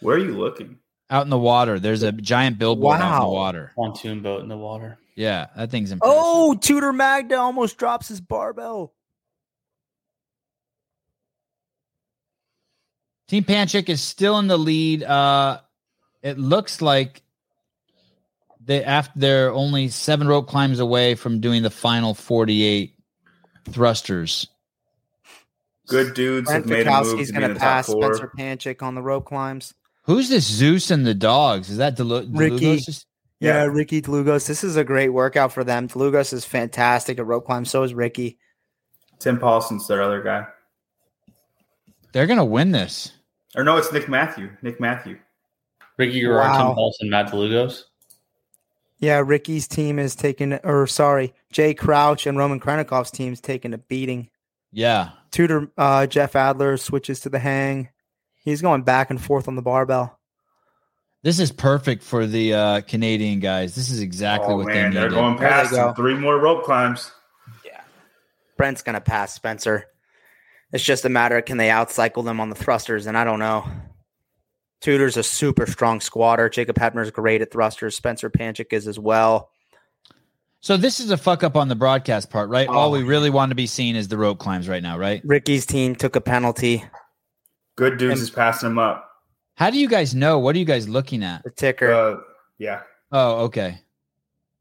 Speaker 6: Where are you looking?
Speaker 1: Out in the water. There's a giant billboard out in the water.
Speaker 2: Pontoon boat in the water.
Speaker 1: Yeah, that thing's impressive.
Speaker 4: Oh, Tudor Magda almost drops his barbell.
Speaker 1: Team Panchik is still in the lead. Uh, it looks like they after they're only seven rope climbs away from doing the final forty-eight thrusters.
Speaker 6: Good dudes
Speaker 4: Brent
Speaker 6: have made a move
Speaker 4: Fikowski's
Speaker 6: to be
Speaker 4: going
Speaker 6: in
Speaker 4: to
Speaker 6: the top
Speaker 4: pass
Speaker 6: four.
Speaker 4: Spencer Panchik on the rope climbs.
Speaker 1: Who's this Zeus and the dogs? Is that Delu-
Speaker 4: Ricky.
Speaker 1: Delugos?
Speaker 4: Yeah,
Speaker 6: Yeah.
Speaker 4: Ricky Tlugos. This is a great workout for them. Tlugos is fantastic at rope climb. So is Ricky.
Speaker 6: Tim Paulson's their other guy.
Speaker 1: They're gonna win this.
Speaker 6: Or no, it's Nick Matthew. Nick Matthew.
Speaker 2: Ricky Guerrero,
Speaker 4: Wow.
Speaker 2: Tim Paulson, Matt DeLugos.
Speaker 4: Yeah, Ricky's team is taking, or sorry, Jay Crouch and Roman Khrennikov's team's taking a beating.
Speaker 1: Yeah.
Speaker 4: Tudor, uh, Jeff Adler switches to the hang. He's going back and forth on the barbell.
Speaker 1: This is perfect for the uh, Canadian guys. This is exactly
Speaker 6: oh
Speaker 1: what
Speaker 6: man,
Speaker 1: they
Speaker 6: they're going
Speaker 4: There they
Speaker 6: past
Speaker 4: go.
Speaker 6: three more rope climbs.
Speaker 4: Yeah, Brent's going to pass Spencer. It's just a matter of can they outcycle them on the thrusters, and I don't know. Tudor's a super strong squatter. Jacob Heppner's great at thrusters. Spencer Panchik is as well.
Speaker 1: So this is a fuck up on the broadcast part, right? All
Speaker 4: Oh.
Speaker 1: we really want to be seen is the rope climbs right now, right?
Speaker 4: Ricky's team took a penalty.
Speaker 6: Good dudes
Speaker 4: And-
Speaker 6: is passing them up.
Speaker 1: How do you guys know? What are you guys looking at?
Speaker 4: The ticker.
Speaker 6: Uh, yeah.
Speaker 1: Oh, okay.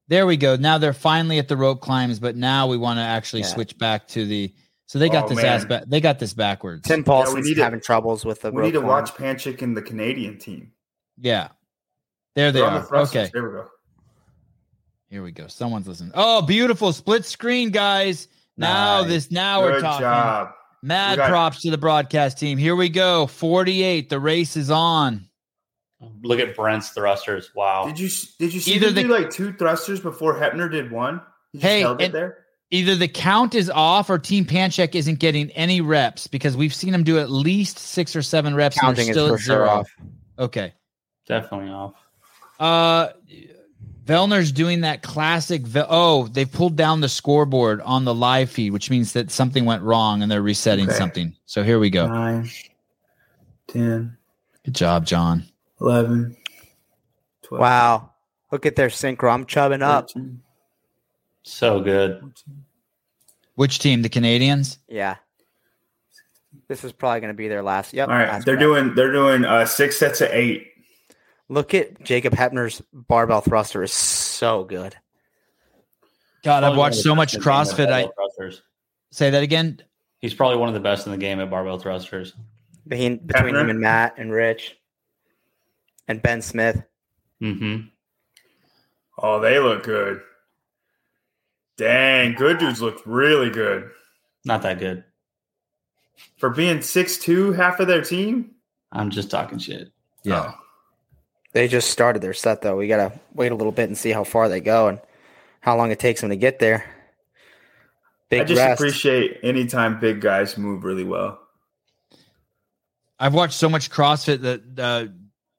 Speaker 1: There we go. Now they're finally at the rope climbs, but now we want to actually
Speaker 4: Yeah.
Speaker 1: switch back to the. So they got
Speaker 6: Oh,
Speaker 1: this
Speaker 6: man.
Speaker 1: ass. Ba- they got this backwards.
Speaker 4: Tim Paulson's
Speaker 6: need to-
Speaker 4: having troubles with the
Speaker 6: We
Speaker 4: rope
Speaker 6: need to
Speaker 4: climb.
Speaker 6: watch Panchik and the Canadian team.
Speaker 1: Yeah. There they
Speaker 6: They're on
Speaker 1: are.
Speaker 6: the thrusters.
Speaker 1: Okay.
Speaker 6: There we go.
Speaker 1: Here we go. Someone's listening. Oh, beautiful split screen, guys. Now
Speaker 6: Nice.
Speaker 1: this. Now we're talking.
Speaker 6: job.
Speaker 1: Mad
Speaker 6: We got-
Speaker 1: props to the broadcast team. Here we go. Forty-eight. The race is on.
Speaker 2: Look at Brent's thrusters. Wow.
Speaker 6: Did you did you see
Speaker 1: Either the-
Speaker 6: do like two thrusters before Heppner did one? He
Speaker 1: Hey,
Speaker 6: held it
Speaker 1: and-
Speaker 6: there.
Speaker 1: Either the count is off or Team Panchik isn't getting any reps because we've seen him do at least six or seven reps. and they're
Speaker 4: Counting is
Speaker 1: still
Speaker 4: for
Speaker 1: at
Speaker 4: sure
Speaker 1: zero.
Speaker 4: off.
Speaker 1: Okay.
Speaker 2: Definitely off.
Speaker 1: Uh, Vellner's doing that classic. Ve- oh, they pulled down the scoreboard on the live feed, which means that something went wrong and they're resetting
Speaker 6: Okay.
Speaker 1: something. So here we go.
Speaker 6: Nine, 10,
Speaker 1: Good job, John.
Speaker 6: 11, 12,
Speaker 4: Wow. Look at their synchro. I'm chubbing up.
Speaker 2: So good.
Speaker 1: Which team? The Canadians?
Speaker 4: Yeah. This is probably going to be their last. Yep.
Speaker 6: All right, they're
Speaker 4: rep.
Speaker 6: doing they're doing uh, six sets of eight.
Speaker 4: Look at Jacob Heppner's barbell thruster is so good.
Speaker 1: God, I've watched so much
Speaker 2: best in the game at
Speaker 1: CrossFit. I
Speaker 2: thrusters.
Speaker 1: say that again.
Speaker 2: He's probably one of the best in the game at barbell thrusters.
Speaker 4: Between, between
Speaker 6: Hepner?
Speaker 4: him and Matt and Rich and Ben Smith.
Speaker 2: Mm-hmm.
Speaker 6: Oh, they look good. Dang, good dudes look really good
Speaker 2: Not that good.
Speaker 6: for being six two. Half of their team.
Speaker 2: I'm just talking shit.
Speaker 1: Yeah.
Speaker 4: They just started their set though. We gotta wait a little bit and see how far they go and how long it takes them to get there. Big
Speaker 6: I just
Speaker 4: rest.
Speaker 6: appreciate anytime big guys move really well.
Speaker 1: I've watched so much CrossFit that uh,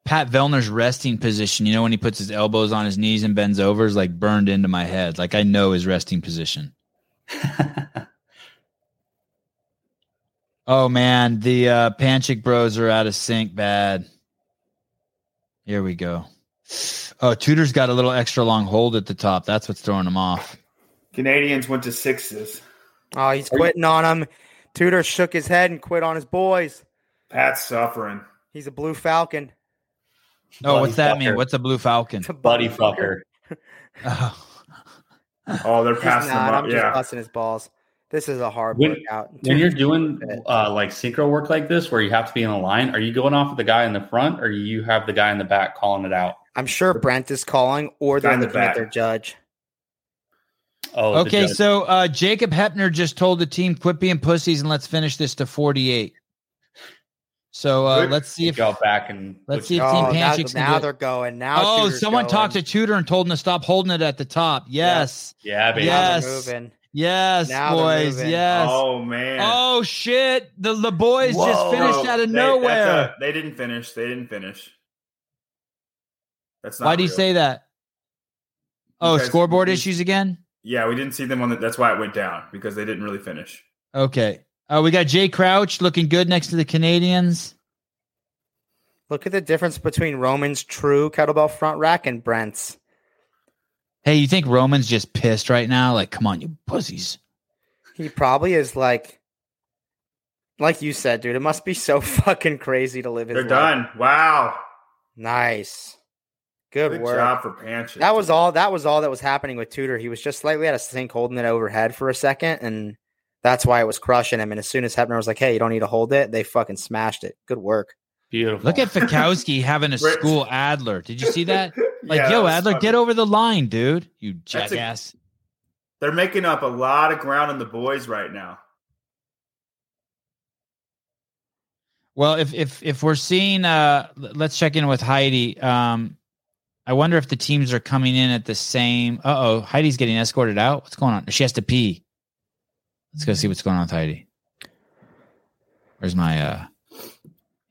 Speaker 1: Pat Vellner's resting position. You know when he puts his elbows on his knees and bends over is like burned into my head. Like I know his resting position. oh man, the uh, Panchik Bros are out of sync. Bad. Here we go. Oh, Tudor's got a little extra long hold at the top. That's what's throwing him off.
Speaker 6: Canadians went to sixes.
Speaker 4: Oh, he's quitting on him. Tudor shook his head and quit on his boys.
Speaker 6: Pat's suffering.
Speaker 4: He's a blue falcon.
Speaker 1: Oh, what's that
Speaker 2: fucker.
Speaker 1: mean? What's a blue falcon?
Speaker 4: It's a
Speaker 2: Buddy fucker.
Speaker 1: Oh.
Speaker 6: Oh, they're
Speaker 4: He's
Speaker 6: passing
Speaker 4: not.
Speaker 6: him
Speaker 4: I'm
Speaker 6: up.
Speaker 4: just
Speaker 6: Yeah.
Speaker 4: busting his balls. This is a hard
Speaker 2: When-
Speaker 4: workout.
Speaker 2: When you're doing uh, like synchro work like this, where you have to be in a line, are you going off with the guy in the front, or you have the guy in the back calling it out?
Speaker 4: I'm sure Brent is calling, or they're
Speaker 6: Guy the
Speaker 4: looking at
Speaker 6: back.
Speaker 4: their judge.
Speaker 2: Oh,
Speaker 1: Okay,
Speaker 2: judge-
Speaker 1: so uh, Jacob Heppner just told the team, "Quit being pussies and let's finish this to 48." So uh, let's see if
Speaker 2: go back and
Speaker 1: let's see if
Speaker 4: Oh,
Speaker 1: Team
Speaker 4: now, now
Speaker 1: gonna
Speaker 4: they're going. Now
Speaker 1: Oh,
Speaker 4: Tudor's
Speaker 1: someone
Speaker 4: going.
Speaker 1: talked to Tudor and told him to stop holding it at the top. Yes,
Speaker 2: yeah, baby.
Speaker 4: Now
Speaker 1: Yes.
Speaker 4: Moving.
Speaker 1: yes,
Speaker 4: Now
Speaker 1: boys, yes. Oh,
Speaker 6: man.
Speaker 1: Oh shit! The the boys just finished
Speaker 6: No,
Speaker 1: out of
Speaker 6: they-
Speaker 1: nowhere.
Speaker 6: a- they didn't finish. They didn't finish. That's not
Speaker 1: Why do you say that? Oh,
Speaker 6: Because
Speaker 1: scoreboard
Speaker 6: we-
Speaker 1: issues again.
Speaker 6: Yeah, we didn't see them on the. That's why it went down because they didn't really finish.
Speaker 1: Okay. Uh, we got Jay Crouch looking good next to the Canadians.
Speaker 4: Look at the difference between Roman's true kettlebell front rack and Brent's.
Speaker 1: Hey, you think Roman's just pissed right now? Like, come on, you pussies.
Speaker 4: He probably is like, like you said, dude. It must be so fucking crazy to live his
Speaker 6: They're
Speaker 4: life.
Speaker 6: done. Wow.
Speaker 4: Nice, good,
Speaker 6: Good
Speaker 4: work.
Speaker 6: job for Panchik.
Speaker 4: That was all. That was all that was happening with Tudor. He was just slightly out of sync, holding it overhead for a second, and that's why it was crushing him. And as soon as Heppner was like, "Hey, you don't need to hold it," they fucking smashed it. Good work.
Speaker 2: Beautiful.
Speaker 1: Look at Fikowski having a school Adler. Did you see that? Like,
Speaker 6: Yeah,
Speaker 1: yo, Adler,
Speaker 6: funny.
Speaker 1: get over the line, dude. You
Speaker 6: That's a-
Speaker 1: jackass.
Speaker 6: They're making up a lot of ground on the boys right now.
Speaker 1: Well, if if if we're seeing, uh, let's check in with Heidi. Um, I wonder if the teams are coming in at the same. Uh oh, Heidi's getting escorted out. What's going on? She has to pee. Let's go see what's going on with Heidi. Where's my? uh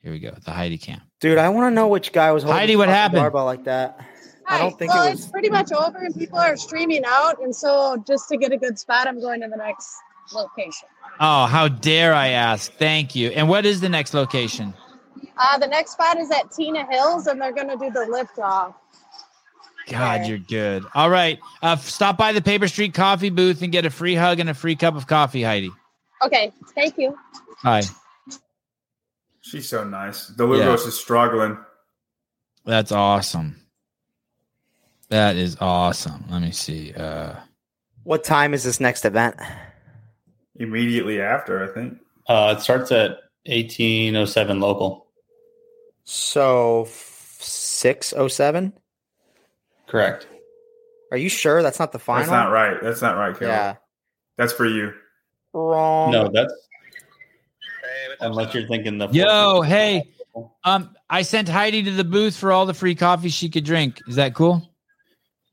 Speaker 1: Here we go. The Heidi cam.
Speaker 4: Dude, I want to know which guy was holding
Speaker 1: Heidi,
Speaker 4: the
Speaker 1: what happened?
Speaker 4: barbell like that. I don't think
Speaker 3: well,
Speaker 4: it was.
Speaker 3: it's pretty much over and people are streaming out. And so just to get a good spot, I'm going to the next location.
Speaker 1: Oh, how dare I ask? Thank you. And what is the next location?
Speaker 3: Uh, the next spot is at Tina Hills and they're going to do the lift off.
Speaker 1: God, you're good. All right. Uh, f- stop by the Paper Street Coffee booth and get a free hug and a free cup of coffee, Heidi.
Speaker 3: Okay. Thank you.
Speaker 1: Hi.
Speaker 6: She's so nice. Delugos is struggling.
Speaker 1: That's awesome. That is awesome. Let me see. Uh,
Speaker 4: What time is this next event?
Speaker 6: Immediately after, I think.
Speaker 2: Uh, it starts at 1807 local.
Speaker 4: So six oh seven.
Speaker 2: Correct.
Speaker 4: Are you sure that's not the final?
Speaker 6: That's not right. That's not right, Carol.
Speaker 4: Yeah,
Speaker 6: That's for you.
Speaker 4: wrong.
Speaker 2: No, that's unless you're thinking the
Speaker 1: yo, hey, um, I sent Heidi to the booth for all the free coffee she could drink. Is that cool?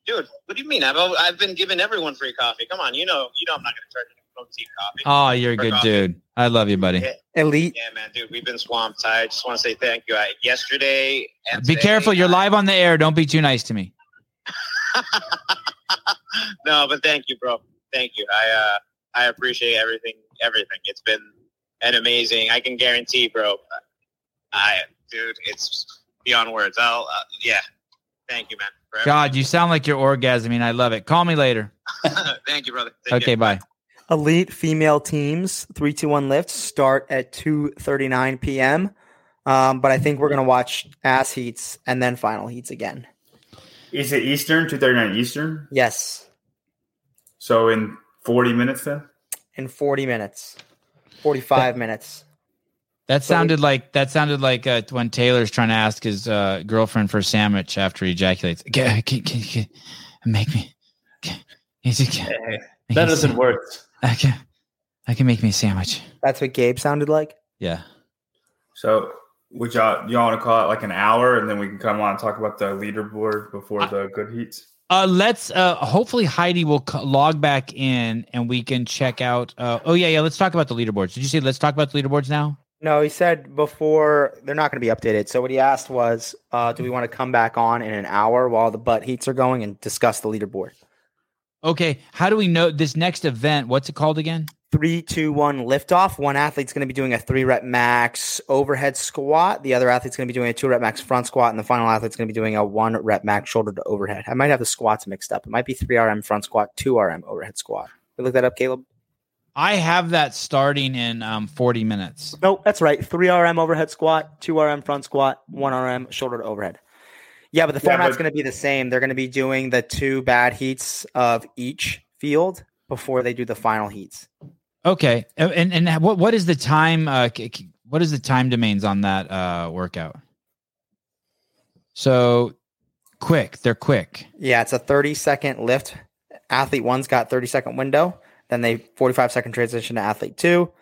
Speaker 9: Dude, what do you mean? I've I've been giving everyone free coffee. Come on, you know you know I'm not going to charge you for cheap coffee.
Speaker 1: Oh, you're a good
Speaker 9: coffee.
Speaker 1: dude. I love you, buddy.
Speaker 9: Yeah.
Speaker 4: Elite.
Speaker 9: Yeah, man, dude, we've been swamped. I just want to say thank you. I, yesterday, and
Speaker 1: Be
Speaker 9: today,
Speaker 1: careful. You're
Speaker 9: I-
Speaker 1: live on the air. Don't be too nice to me.
Speaker 9: no, but thank you, bro. Thank you. I uh I appreciate everything. Everything. It's been an amazing. I can guarantee, bro. I, dude, it's beyond words. I'll, uh, yeah. Thank you, man. for
Speaker 1: God, you sound like you're orgasming. I love it. Call me later.
Speaker 9: thank you, brother. Take
Speaker 1: Okay,
Speaker 9: care.
Speaker 1: bye.
Speaker 4: Elite female teams, three two one lifts start at two thirty nine p.m. Um, but I think we're gonna watch ass heats and then final heats again.
Speaker 6: Is it Eastern? Two thirty nine Eastern.
Speaker 4: Yes,
Speaker 6: So in forty minutes, then.
Speaker 4: in forty minutes, forty five minutes.
Speaker 1: That sounded like that sounded like uh, when Taylor's trying to ask his uh, girlfriend for a sandwich after he ejaculates. Can, can, can, can make me? Can, is it- can,
Speaker 2: Hey, that doesn't
Speaker 1: sa-
Speaker 2: work.
Speaker 1: I can, I can make me a sandwich.
Speaker 4: That's what Gabe sounded like.
Speaker 1: Yeah.
Speaker 6: So would y'all y'all want to call it like an hour, and then we can come on and talk about the leaderboard before the good heats.
Speaker 1: Uh, let's. Uh, hopefully Heidi will log back in and we can check out. Uh, oh yeah, yeah. Let's talk about the leaderboards. Did you say let's talk about the leaderboards now?
Speaker 4: No, he said before they're not going to be updated. So what he asked was, uh, do we want to come back on in an hour while the butt heats are going and discuss the leaderboard?
Speaker 1: Okay, how do we know this next event? What's it called again?
Speaker 4: Three, two, one, liftoff. One athlete's going to be doing a three rep max overhead squat. The other athlete's going to be doing a two rep max front squat, and the final athlete's going to be doing a one rep max shoulder to overhead. I might have the squats mixed up. It might be three RM front squat, two RM overhead squat. You look that up, Caleb.
Speaker 1: I have that starting in um, 40 minutes.
Speaker 4: Nope, that's right. Three RM overhead squat, two RM front squat, one RM shoulder to overhead. Yeah, but the
Speaker 6: Yeah,
Speaker 4: format's
Speaker 6: but-
Speaker 4: going to be the same. They're going to be doing the two bad heats of each field before they do the final heats.
Speaker 1: Okay, and and, and what what is the time? Uh, what is the time domains on that uh, workout? So quick, they're quick.
Speaker 4: Yeah, it's a 30 second lift. Athlete one's got 30 second window. Then they 45 second transition to athlete two.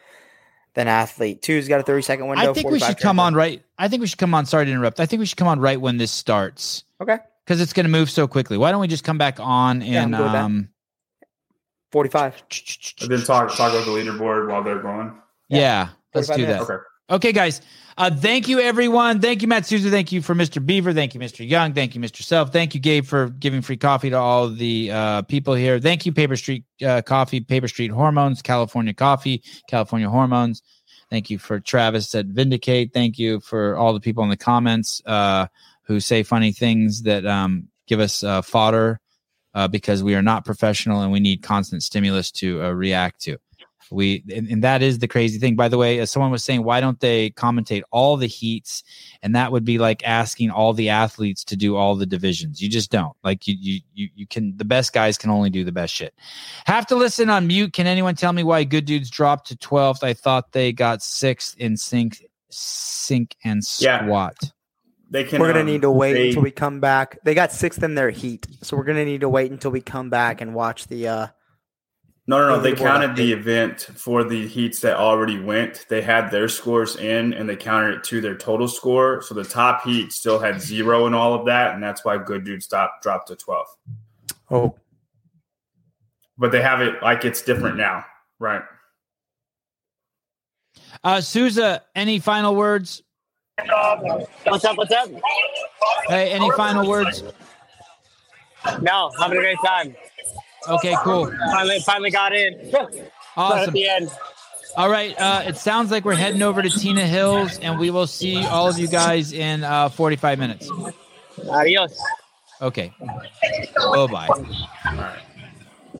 Speaker 4: Then athlete two's got a 30 second window.
Speaker 1: I think we should come on right. I think we should come on. Sorry to interrupt. I think we should come on right when this starts.
Speaker 4: Okay.
Speaker 1: Because it's going to move so quickly. Why don't we just come back on
Speaker 4: Yeah, I'm
Speaker 1: in
Speaker 4: good with that.
Speaker 1: um
Speaker 4: 45.
Speaker 6: And then talk talk about the leaderboard while they're going.
Speaker 1: yeah, let's
Speaker 4: 45
Speaker 1: do that.
Speaker 6: Okay.
Speaker 1: Okay, guys. Uh, thank you, everyone. Thank you, Matt Souza. Thank you for Mr. Beaver. Thank you, Mr. Young. Thank you, Mr. Self. Thank you, Gabe, for giving free coffee to all the uh, people here. Thank you, Paper Street uh, Coffee, Paper Street Hormones, California Coffee, California Hormones. Thank you for Travis at Vindicate. Thank you for all the people in the comments uh, who say funny things that um, give us uh, fodder uh, because we are not professional and we need constant stimulus to uh, react to. We and, and that is the crazy thing. By the way as someone was saying why don't they commentate all the heats? And that would be like asking all the athletes to do all the divisions. You just don't. Like you you you, you can the best guys can only do the best shit. Have to listen on mute. Can anyone tell me why good dudes dropped to 12th i thought they got sixth in sync sync and
Speaker 6: Yeah.
Speaker 1: Squat
Speaker 6: They can.
Speaker 4: We're gonna
Speaker 6: um,
Speaker 4: need to wait
Speaker 6: they-
Speaker 4: until we come back. They got sixth in their heat, so we're gonna need to wait until we come back and watch the. uh
Speaker 6: No, no, no. They counted the event for the heats that already went. They had their scores in, and they counted it to their total score. So the top heat still had zero and all of that, and that's why Good Dude stopped dropped to twelve.
Speaker 4: Oh,
Speaker 6: But they have it like it's different now, right?
Speaker 1: uh souza any final words
Speaker 5: What's up? What's up?
Speaker 1: hey any final words
Speaker 5: No, having a great time.
Speaker 1: okay cool
Speaker 5: Finally, finally got in. At
Speaker 1: awesome
Speaker 5: the end.
Speaker 1: All right. Uh, it sounds like we're heading over to Tina Hills, and we will see all of you guys in uh, 45 minutes.
Speaker 5: Adios.
Speaker 1: Okay. Bye bye.
Speaker 6: All right.